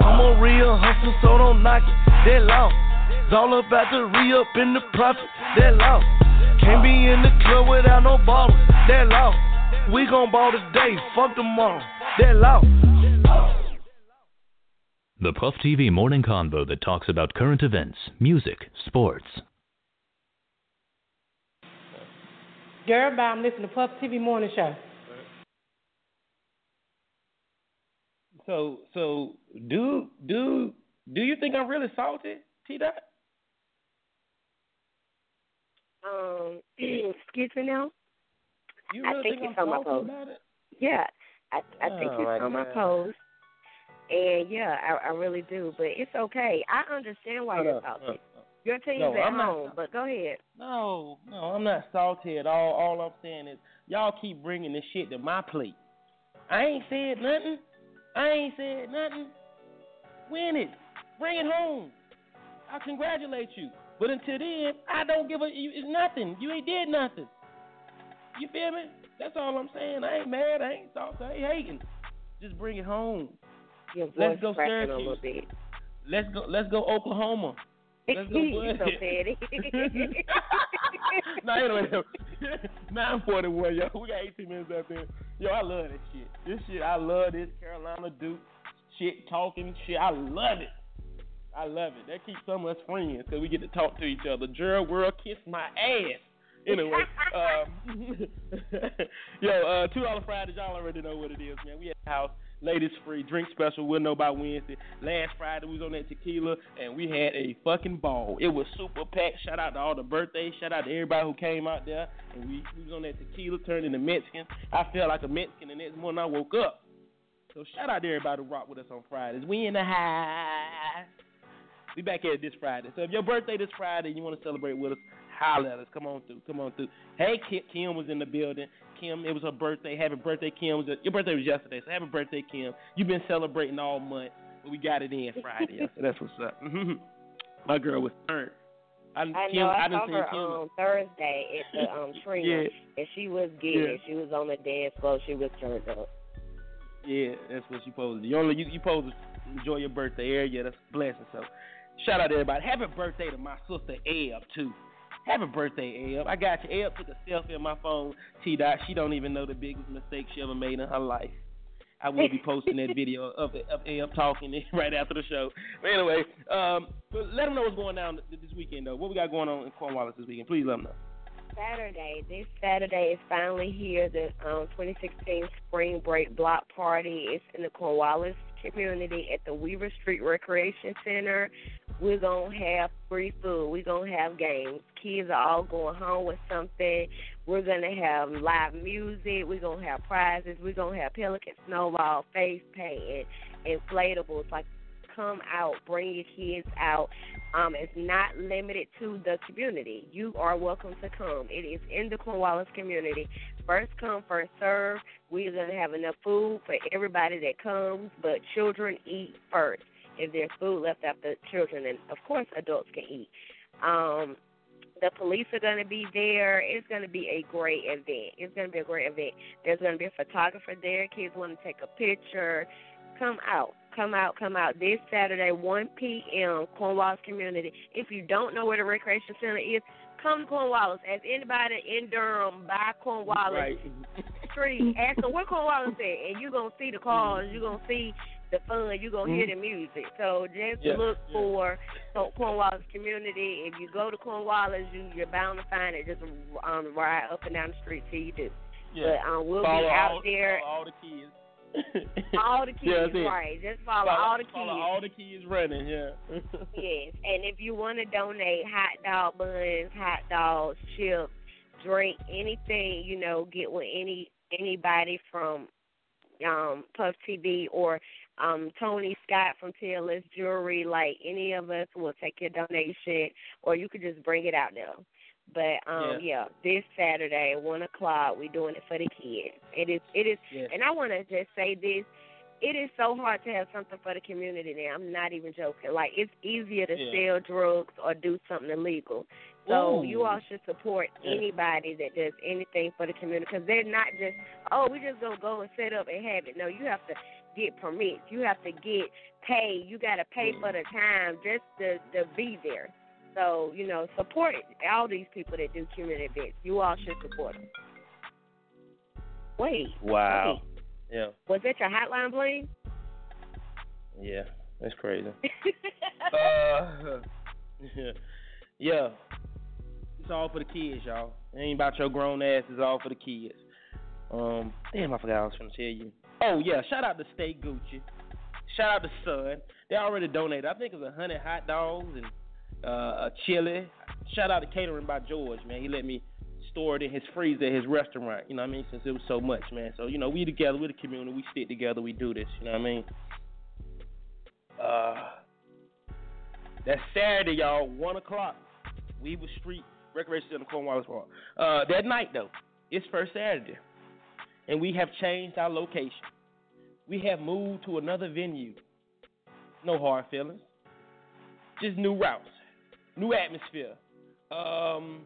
I'm a real hustler, so don't knock it. That law. It's all about the re up in the profit. That law. Can't be in the club without no ballers. That law. We gon' ball today, fuck tomorrow. That law. The Puff TV morning convo that talks about current events, music, sports. Girl, bye. I'm listening to Puff TV Morning Show. So, so do do do you think I'm really salty, T Dot? Um, (clears throat) excuse me now. You I think think you I'm saw my post. about it? Yeah, I I think Oh, you my saw my God. post, and yeah, I, I really do. But it's okay. I understand why you're salty. hold Your team's No, at I'm not home, but go ahead. No, no, I'm not salty at all. All I'm saying is y'all keep bringing this shit to my plate. I ain't said nothing. I ain't said nothing. Win it. Bring it home. I congratulate you. But until then, I don't give a. You, it's nothing. You ain't did nothing. You feel me? That's all I'm saying. I ain't mad. I ain't salty. I ain't hating. Just bring it home. Let's go Syracuse. Let's go. Let's go Oklahoma. Let's go. (laughs) you so petty. (laughs) (laughs) nah, anyway, 941, yo. We got 18 minutes left there. Yo, I love this shit. This shit, I love this Carolina Duke shit, talking shit. I love it. I love it. That keeps some of us friends because we get to talk to each other. Gerald World kiss my ass. Anyway, um, yo, uh, two dollar Fridays, y'all already know what it is, man. We at the house, ladies free, drink special. We'll know by Wednesday. Last Friday we was on that tequila and we had a fucking ball. It was super packed. Shout out to all the birthdays. Shout out to everybody who came out there. And we, we was on that tequila, turned into Mexican. I felt like a Mexican the next morning I woke up. So shout out to everybody who rock with us on Fridays. We in the high. We back here this Friday. So if your birthday this Friday and you want to celebrate with us, holler at us. Come on through. Come on through. Hey, Kim was in the building. Kim, it was her birthday. Happy birthday, Kim. Was your birthday was yesterday, so happy birthday, Kim. You've been celebrating all month, but we got it in Friday. (laughs) so that's what's up. My girl was turned. I, I Kim, know. I I didn't saw see her Kim. on Thursday at the um (laughs) tree, Yeah. and she was getting Yeah. She was on the dance floor. She was turned up. Yeah, that's what she posed. You only you, you supposed to enjoy your birthday area. Yeah, that's a blessing. So shout out to everybody. Happy birthday to my sister Eb too. Happy birthday, Eb. I got you. Eb took a selfie on my phone. T dot. She don't even know the biggest mistake she ever made in her life. I will be posting that video of of talking (laughs) right after the show. But anyway, um, but let them know what's going down this weekend though. What we got going on in Cornwallis this weekend? Please let them know. Saturday. This Saturday is finally here. The um, 2016 Spring Break Block Party. It's in the Cornwallis community at the Weaver Street Recreation Center. We're gonna have free food. We're gonna have games. Kids are all going home with something. We're gonna have live music. We're gonna have prizes. We're gonna have pelican snowball, face painting, inflatables. Like, come out, bring your kids out. Um, it's not limited to the community. You are welcome to come. It is in the Cornwallis community. First come, first serve. We're to have enough food for everybody that comes, but children eat first. If there's food left after children, and of course adults can eat. Um, The police are going to be there. It's going to be a great event. It's going to be a great event. There's going to be a photographer there. Kids want to take a picture. Come out. Come out. Come out. This Saturday, 1 p.m., Cornwallis Community. If you don't know where the recreation center is, come to Cornwallis. As anybody in Durham by Cornwallis Right. Street, ask them where Cornwallis at, and you're going to see the cars. You're going to see the fun. You're going to hear the music. So just Yeah, look yeah. for so Cornwallis community. If you go to Cornwallis, you, you're bound to find it. Just um, ride up and down the street till you do. Yeah. But um, we'll Follow be out all, there. All the kids. (laughs) All the (laughs) kids, Yeah, right? Just follow, Follow- all the kids. Follow all the kids running. Yeah. (laughs) Yes, and if you want to donate hot dog buns, hot dogs, chips, drink, anything, you know, get with any anybody from um Puff TV or um Tony Scott from TLS Jewelry, like any of us will take your donation or you could just bring it out there. But um yeah, this Saturday at one o'clock we're doing it for the kids. It is it is Yeah. and I wanna just say this it is so hard to have something for the community now. I'm not even joking. Like it's easier to Yeah. sell drugs or do something illegal. So Ooh. you all should support anybody that does anything for the community because they're not just oh we just gonna go and set up and have it. No, you have to get permits. You have to get paid. You got to pay for the time just to to be there. So you know support all these people that do community events. You all should support them. Wait, Wow. Yeah. was that your hotline bling? Yeah. That's crazy. (laughs) uh, (laughs) yeah. yeah. It's all for the kids, y'all. It ain't about your grown ass. It's all for the kids. Um, damn, I forgot I was to tell you. Oh yeah, shout out to Stay Gucci. Shout out to Sun. They already donated. I think it was a hundred hot dogs and uh, a chili. Shout out to Catering by George, man. He let me store it in his freezer at his restaurant. You know what I mean? Since it was so much, man. So you know, we together, we the community. We stick together. We do this. You know what I mean? Uh, that's Saturday, y'all. One o'clock. Weaver Street, Recreation Center, Cornwallis Park. Uh, that night though, it's first Saturday, and we have changed our location. We have moved to another venue. No hard feelings. Just new routes, new atmosphere. Um,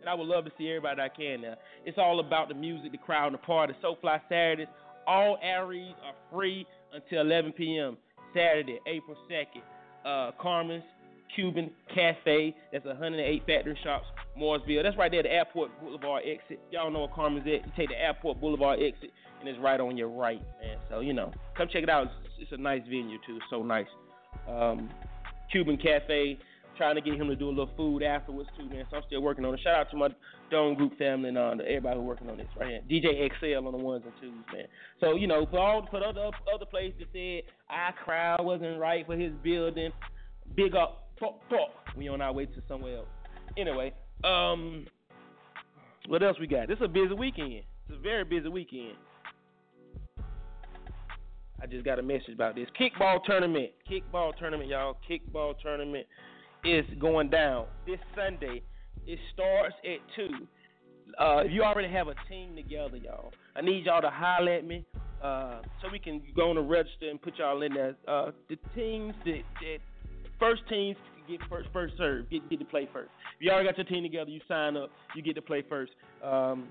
and I would love to see everybody I can now. It's all about the music, the crowd, and the party. So Fly Saturdays. All areas are free until 11 p.m. Saturday, April 2nd. Uh, Carmen's Cuban Cafe. That's 108 Factory Shops, Morrisville. That's right there, the Airport Boulevard exit. Y'all know where Carmen's at. You take the Airport Boulevard exit, and it's right on your right, man. So, you know, come check it out. It's, it's a nice venue, too. It's so nice. Um, Cuban Cafe. Trying to get him to do a little food afterwards too, man. So I'm still working on it. Shout out to my Dome Group family and uh, everybody who's working on this right here. DJ XL on the ones and twos, man. So you know, for all for the other other places that said our crowd wasn't right for his building, big up, fuck, fuck. We on our way to somewhere else. Anyway, um, what else we got? This is a busy weekend. It's a very busy weekend. I just got a message about this kickball tournament. Kickball tournament, y'all. Kickball tournament is going down this Sunday. It starts at two. Uh, if you already have a team together, y'all, I need y'all to holler at me uh, so we can go on the register and put y'all in there. Uh, the teams that, that first teams get first first serve, get get to play first. If you already got your team together, you sign up, you get to play first. Um,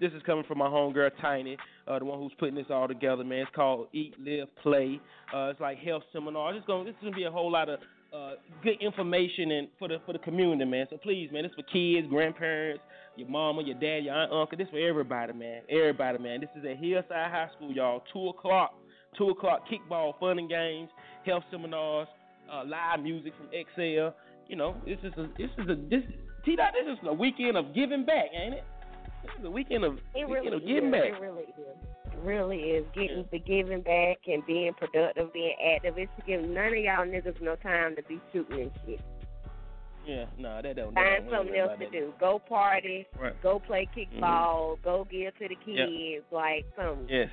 this is coming from my homegirl Tiny, uh, the one who's putting this all together, man. It's called Eat, Live, Play. Uh, it's like health seminar. It's going. This is gonna be a whole lot of uh, good information and for the for the community, man. So please, man, this for kids, grandparents, your mama, your dad, your aunt, uncle. This for everybody, man. Everybody, man. This is at Hillside High School, y'all. Two o'clock. Two o'clock. Kickball, fun and games, health seminars, uh, live music from XL. You know, this is a this is a this T dot. This is a weekend of giving back, ain't it? This is a weekend of It weekend of giving is. back. It really is. It really is getting the giving back and being productive, being active. It's to give none of y'all niggas no time to be shooting and shit. Yeah, no, that don't. that Find don't- something else to about do. Go party. Right. Go play kickball. Go give to the Yep. kids. Like something. Yes.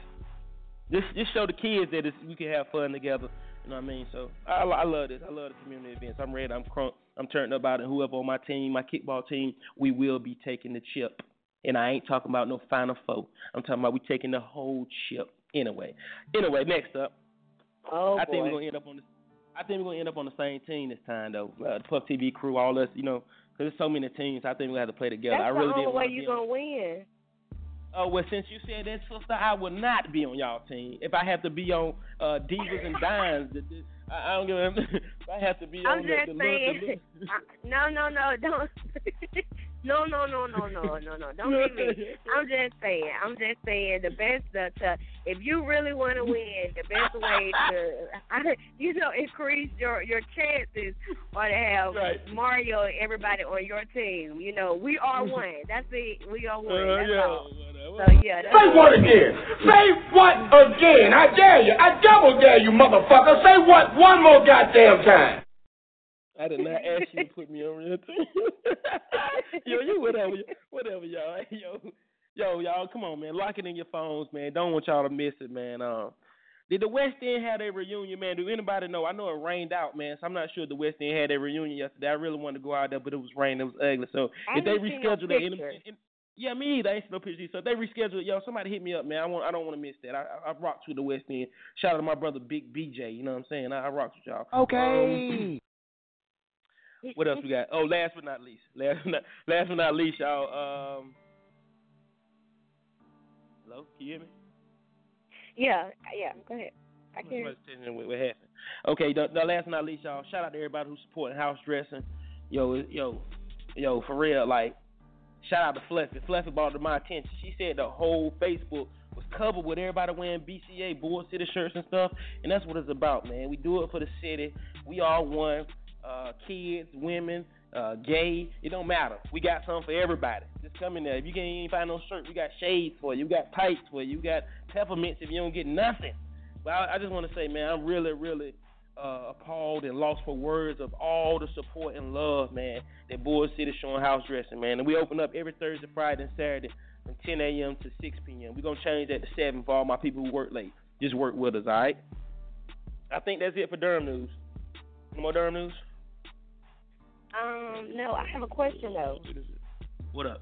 Just just show the kids that it's, we can have fun together. You know what I mean? So I, I love this. I love the community events. I'm ready. I'm crunk. I'm turned up about it. Whoever on my team, my kickball team, we will be taking the chip. And I ain't talking about no final four. I'm talking about we taking the whole chip. Anyway. Anyway, next up. Oh I think we're gonna end up on this. I think we're gonna end up on the same team this time, though. Uh, the Puff TV crew, all us, you know, because there's so many teams. I think we have to play together. That's I really the only way you're gonna win. Oh well, since you said that, sister, I would not be on y'all team. If I have to be on uh, Divas and Dimes, I, I don't give a. (laughs) if I have to be I'm on just the, the, saying. the, the, (laughs) no, no, no, don't. (laughs) no, no, no, no, no, no, no. Don't get me. I'm just saying. I'm just saying the best. The, to, if you really want to win, the best way to, I, you know, increase your your chances are to have Mario and everybody on your team. You know, we are (laughs) one. That's it. We are one. Uh, That's yeah, all. So yeah. That's Say what again? Say what again? I dare you. I double dare you, motherfucker. Say what one more goddamn time. I did not ask you to (laughs) put me on your team. yo, you whatever, whatever, y'all. Hey, (laughs) Yo, yo, y'all, come on, man. Lock it in your phones, man. Don't want y'all to miss it, man. Um, did the West End have their reunion, man? Do anybody know? I know it rained out, man, so I'm not sure the West End had their reunion yesterday. I really wanted to go out there, but it was raining. It was ugly. So I if they didn't see no reschedule that, in, pictures. in, yeah, me either. I ain't see no pictures. So if they reschedule it, yo, somebody hit me up, man. I want, I don't want to miss that. I, I, I rocked with the West End. Shout out to my brother Big BJ. You know what I'm saying? I, I rocked with y'all. Um, what else we got? Oh, last but not least, last but not, last but not least, y'all. Um, hello, can you hear me? Yeah, yeah. Go ahead. I can. Somebody's telling me what, happened. Okay, the, the last but not least, y'all. Shout out to everybody who's supporting house dressing. Yo, yo, yo, for real, like, shout out to Fluffy. Fluffy brought it to my attention. She said the whole Facebook was covered with everybody wearing BCA board city shirts and stuff, and that's what it's about, man. We do it for the city. We all one. Uh, kids, women, uh, gay, it don't matter. We got something for everybody. Just come in there. If you can't even find no shirt, we got shades for you. We got tights for you. We got peppermints if you don't get nothing. But I, I just want to say, man, I'm really, really uh, appalled and lost for words of all the support and love, man, that Bull City showing house dressing, man. And we open up every Thursday, Friday, and Saturday from 10 a.m. to 6 p.m. We're going to change that to 7 for all my people who work late. Just work with us, all right? I think that's it for Durham News. No more Durham News? Um, no, I have a question though. What up?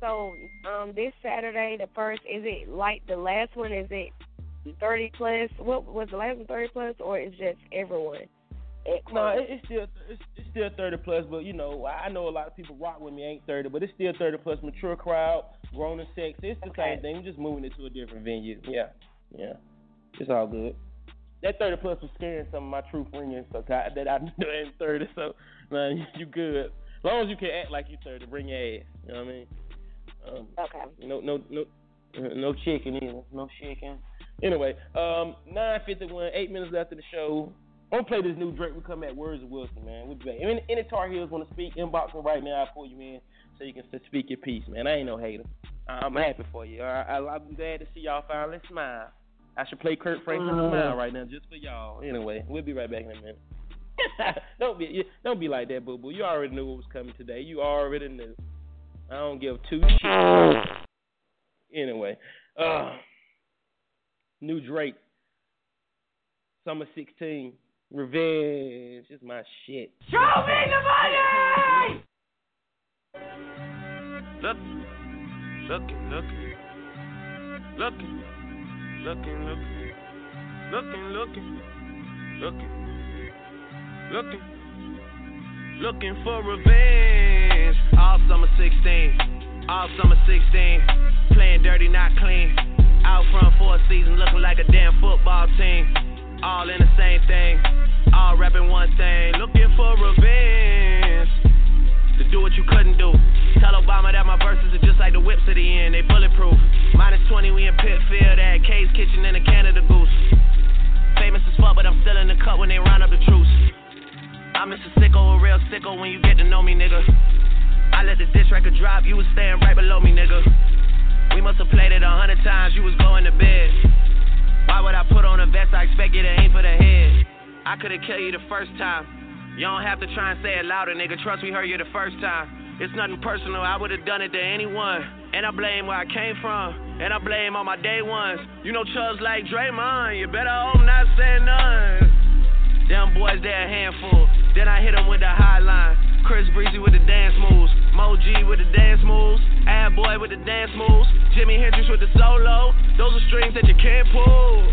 So, um, this Saturday, the first, is it like the last one? Is it thirty plus? What was the last one? Thirty plus, or is just everyone? No, it, it's still it's, it's still thirty plus, but you know I know a lot of people rock with me ain't thirty, but it's still thirty plus mature crowd, grown and sex. It's the same thing. Just moving it to a different venue. Yeah, yeah, it's all good. That thirty plus was scaring some of my true friends, so God, that I (laughs) know ain't thirty. So man, you good. As long as you can act like you thirty, bring your ass. You know what I mean? Um, okay. No, no, no, no chicken either. No chicken. Anyway, um, nine fifty one, eight minutes left of the show. I'm gonna play this new Drake. We come at Words of Wilson, man. We'll be back. Any, any Tar Heels want to speak? Inbox me right now. I'll pull you in so you can speak your piece, man. I ain't no hater. I- I'm happy for you. I, I, I'm glad to see y'all finally smile. I should play Kirk Franklin Uh. smile right now just for y'all. Anyway, we'll be right back in a minute. (laughs) don't be don't be like that, boo boo. You already knew what was coming today. You already knew. I don't give two shits. Anyway, uh, new Drake, summer sixteen, revenge is my shit. Show me the money! Look, looking, looking, looking, looking, looking, looking, looking, looking, looking, looking for revenge. All summer 16, all summer 16, playing dirty, not clean. Out front for a season, looking like a damn football team. All in the same thing, all rapping one thing, looking for revenge to do what you couldn't do. Tell Obama that my verses are just like the whips at the end, they bulletproof. Minus 20, we in Pitfield at K's Kitchen and a Canada Goose. Famous as fuck, but I'm still in the cut when they round up the troops. I'm Mr. Sicko, a real sicko when you get to know me, nigga. I let the diss record drop, you was staying right below me, nigga. We must have played it a hundred times, you was going to bed. Why would I put on a vest? I expect you to aim for the head. I could've killed you the first time. You don't have to try and say it louder, nigga. Trust we heard you the first time. It's nothing personal, I would've done it to anyone. And I blame where I came from. And I blame all my day ones. You know Chubbs like Draymond. You better hope not say none. Them boys, they a handful. Then I hit them with the high line. Chris Breezy with the dance moves. Mo G with the dance moves. Ad Boy with the dance moves. Jimi Hendrix with the solo. Those are strings that you can't pull.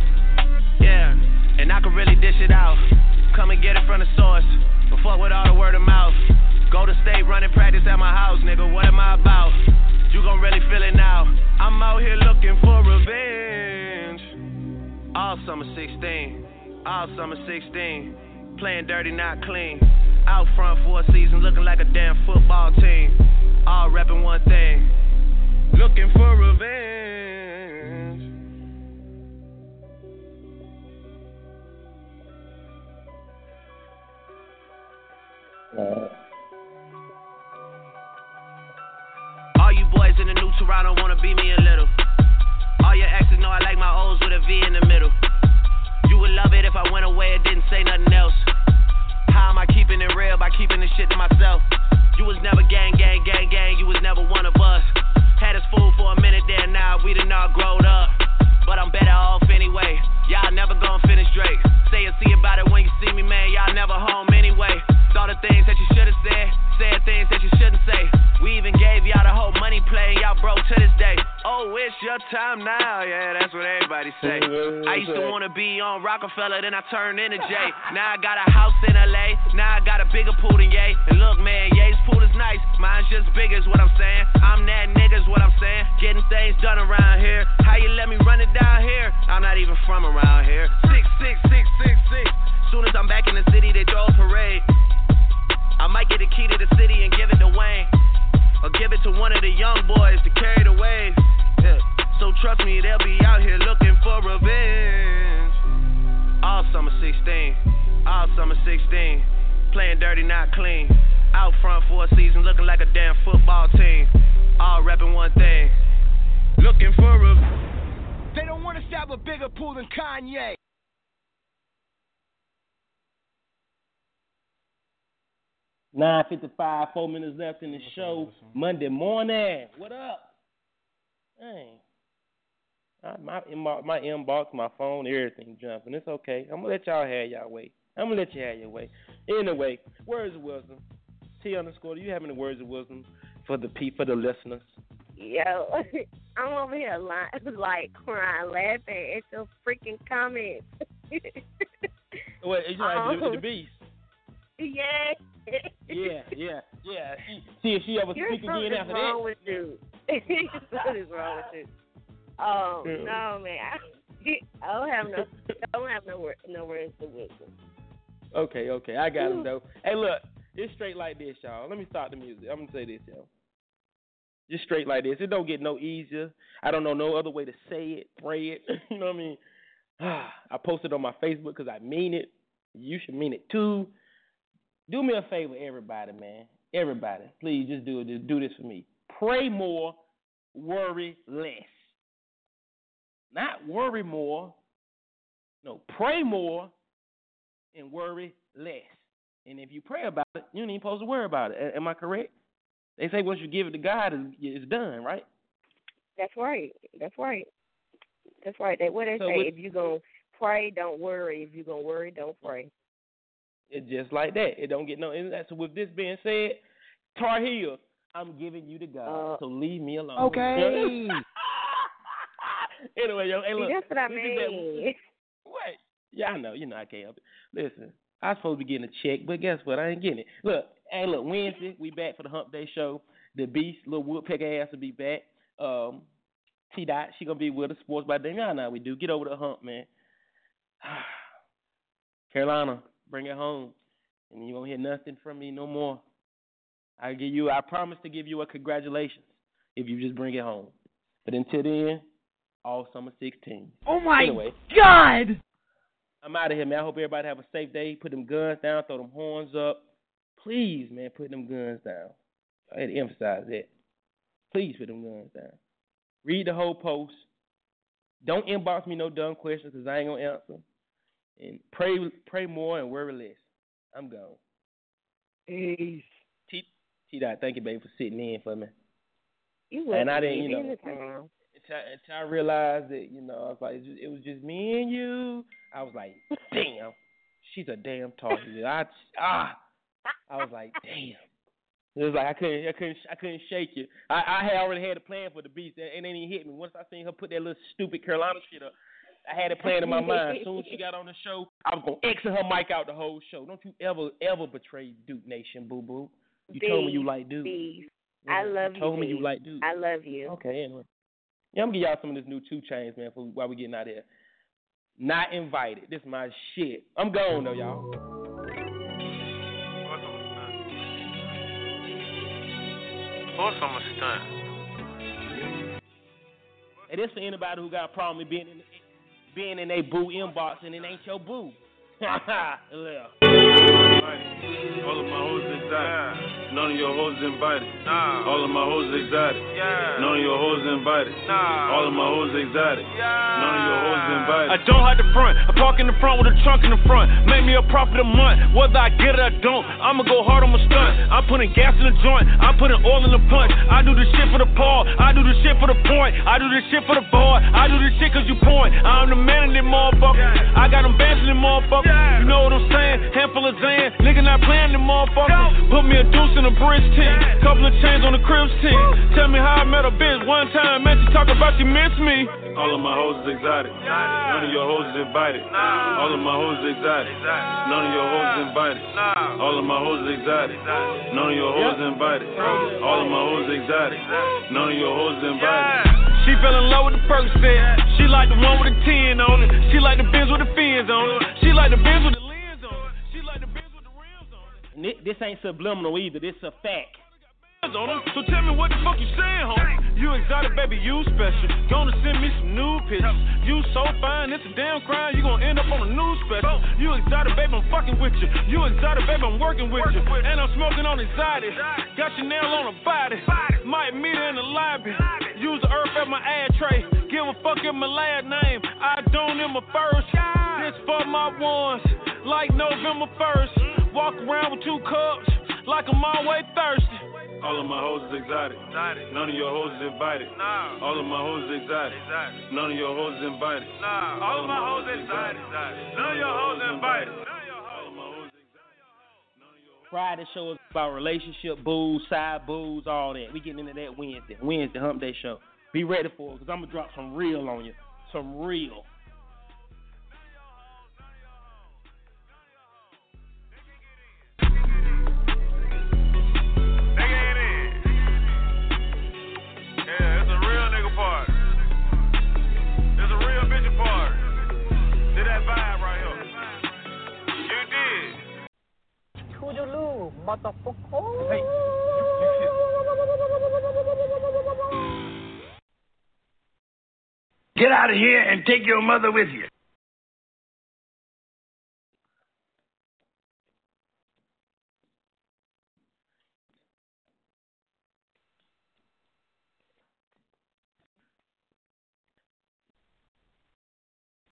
Yeah, and I can really dish it out. Come and get it from the source. But fuck with all the word of mouth. Go to state running practice at my house, nigga. What am I about? You gon' really feel it now. I'm out here looking for revenge. All summer 16, all summer 16. Playing dirty, not clean. Out front for a season, looking like a damn football team. All repping one thing. Looking for revenge. All you boys in the new Toronto wanna be me a little. All your exes know I like my O's with a V in the middle. You would love it if I went away and didn't say nothing else. How am I keeping it real by keeping this shit to myself? You was never gang, gang, gang, gang. You was never one of us. Had us fooled for a minute there, now we done all grown up. But I'm better off anyway. Y'all never gonna finish Drake. Say and see about it when you see me, man. Y'all never home anyway. Saw the things that you should've said, said things that you shouldn't say. We even gave y'all the whole money play, y'all broke to this day. Oh, it's your time now. Yeah, that's what everybody say. (laughs) I used to wanna be on Rockefeller, then I turned into Jay. Now I got a house in LA. Now I got a bigger pool than Ye. And look, man, Ye's pool is nice. Mine's just big, is what I'm saying. I'm that nigga's what I'm saying. Getting things done around here. How you let me run it down here? I'm not even from around here. Six, six, six, six, six. Soon as I'm back in the city, they throw a parade. I might get the key to the city and give it to Wayne. Or give it to one of the young boys to carry the wave. Yeah. So trust me, they'll be out here looking for revenge. All summer 16, all summer 16. Playing dirty, not clean. Out front for a season, looking like a damn football team. All rapping one thing. Looking for revenge. They don't want to have a bigger pool than Kanye. Nine fifty-five, four minutes left in the show. Monday morning. What up? Dang. I, my inbox, my inbox, my phone, everything jumping. It's okay. I'm gonna let y'all have y'all way. I'm gonna let you have your way. Anyway, words of wisdom. T underscore. Do you have any words of wisdom for the pe for the listeners? Yo, (laughs) I'm over here li- (laughs) like crying, laughing at your freaking comments. (laughs) Wait, you like the, Um, the beast? yeah. Yeah, yeah, yeah. See, see if she ever You're speak again something after wrong that. with you. (laughs) what is wrong with you? Oh Yeah. no, man. I, I don't have no, I don't have no, wor- no words of wisdom. Okay, okay, I got him though. Hey, look, it's straight like this, y'all. Let me start the music. I'm gonna say this, y'all. Just straight like this. It don't get no easier. I don't know no other way to say it, pray it. (laughs) you know what I mean? (sighs) I posted on my Facebook because I mean it. You should mean it too. Do me a favor, everybody, man. Everybody, please just do it. Just do this for me. Pray more, worry less. Not worry more. No, pray more and worry less. And if you pray about it, you ain't even supposed to worry about it. Am I correct? They say once you give it to God, it's, it's done, right? That's right. That's right. That's right. They what they So say. with- if you gonna pray, don't worry. If you gonna worry, don't pray. It's just like that. It don't get no. That's, so with this being said, Tar Heel, I'm giving you to God. so leave me alone. Okay. (laughs) anyway, yo, hey, look. See, that's what I this is that- mean. (laughs) What? Yeah, I know. You know I can't help it. Listen, I was supposed to be getting a check, but guess what? I ain't getting it. Look, hey, look, Wednesday we back for the Hump Day show. The Beast, little Woodpecker ass will be back. Um, T Dot, she gonna be with us. Sports by Dame. Y'all know we do. Get over the hump, man. (sighs) Carolina, bring it home, and you won't hear nothing from me no more. I give you. I promise to give you a congratulations if you just bring it home. But until then, all summer 16. Oh my Anyway. God! I'm out of here, man. I hope everybody have a safe day. Put them guns down, throw them horns up. Please, man, put them guns down. I had to emphasize that. Please put them guns down. Read the whole post. Don't inbox me no dumb questions because I ain't gonna answer. And pray, pray more and worry less. I'm gone. Peace. T, T dot, thank you, baby, for sitting in for me. You And I didn't, you know, until, until I realized that, you know, I was like, it was just me and you. I was like, damn, she's a damn talkie. I ah, I was like, damn. It was like I couldn't, I couldn't, I couldn't shake it. I, I had already had a plan for the beast, and it ain't even hit me. Once I seen her put that little stupid Carolina shit up, I had it planned in my mind. As soon as she got on the show, I was gonna exit her mic out the whole show. Don't you ever, ever betray Duke Nation, boo boo. You told me you like Duke. Yeah, I love you you. told me you like Duke. I love you. Okay, anyway. Yeah, I'm gonna give y'all some of this new 2 Chainz, man, for while we getting out of here. Not invited. This is my shit. I'm gone though, y'all. Of course I'm a stunt. And this for anybody who got a problem with being in being in a boo inbox and it ain't your boo. (laughs) All of my hoes exotic. None of your hoes invited. Nah. All of my hoes exotic. Yeah. None of your hoes invited. Nah. All of my hoes exotic. None of your hoes invited. I don't hide the front. I park in the front with a trunk in the front. Make me a profit a month. Whether I get it or don't, I'ma go hard on my stunt. I'm putting gas in the joint. I'm putting oil in the punch. I do this shit for the paw. I do this shit for the point. I do this shit for the boy. I do this shit cause you point. I'm the man in them motherfuckers. I got them bands in them motherfuckers. You know what I'm saying? Handful of Zan. Nigga not playing them motherfuckers. Put me a deuce in a bridge team. Couple of chains on the cribs team. Tell me how I met a bitch one time. Man, she talk about she miss me. All of my hoes is exotic. None of your hoes is invited. All of my hoes is exotic. None of your hoes is invited. All of my hoes is exotic. None of your hoes is invited. All of my hoes is exotic. None of your hoes is invited. She fell in love with the first set. She like the one with the 10 on it. She like the Benz with the fins on it. She like the Benz with the this ain't subliminal either. This a fact. So tell me what the fuck you saying, homie? You exotic, baby, you special. Gonna send me some new pictures. You so fine, it's a damn crime. You gonna end up on a news special. You exotic, baby, I'm fucking with you. You exotic, baby, I'm working with you. And I'm smoking on exotic. Got your nail on a body. Might meet her in the lobby. Use the earth at my ad tray. Give a fuck in my last name. I don't in my first. This for my ones. Like November 1st. Walk around with two cups. Like I'm always thirsty. All of my hoes is exotic. None of your hoes is invited. All of my hoes is exotic. None of your hoes is invited. All of my hoes exotic. None of your hoes invited. Friday show is about relationship boos, side boos, all that. We getting into that Wednesday. Wednesday Hump Day show. Be ready for it, because I'm going to drop some real on you. Some real. Toodaloo, motherfucker. Hey, Get out of here and take your mother with you.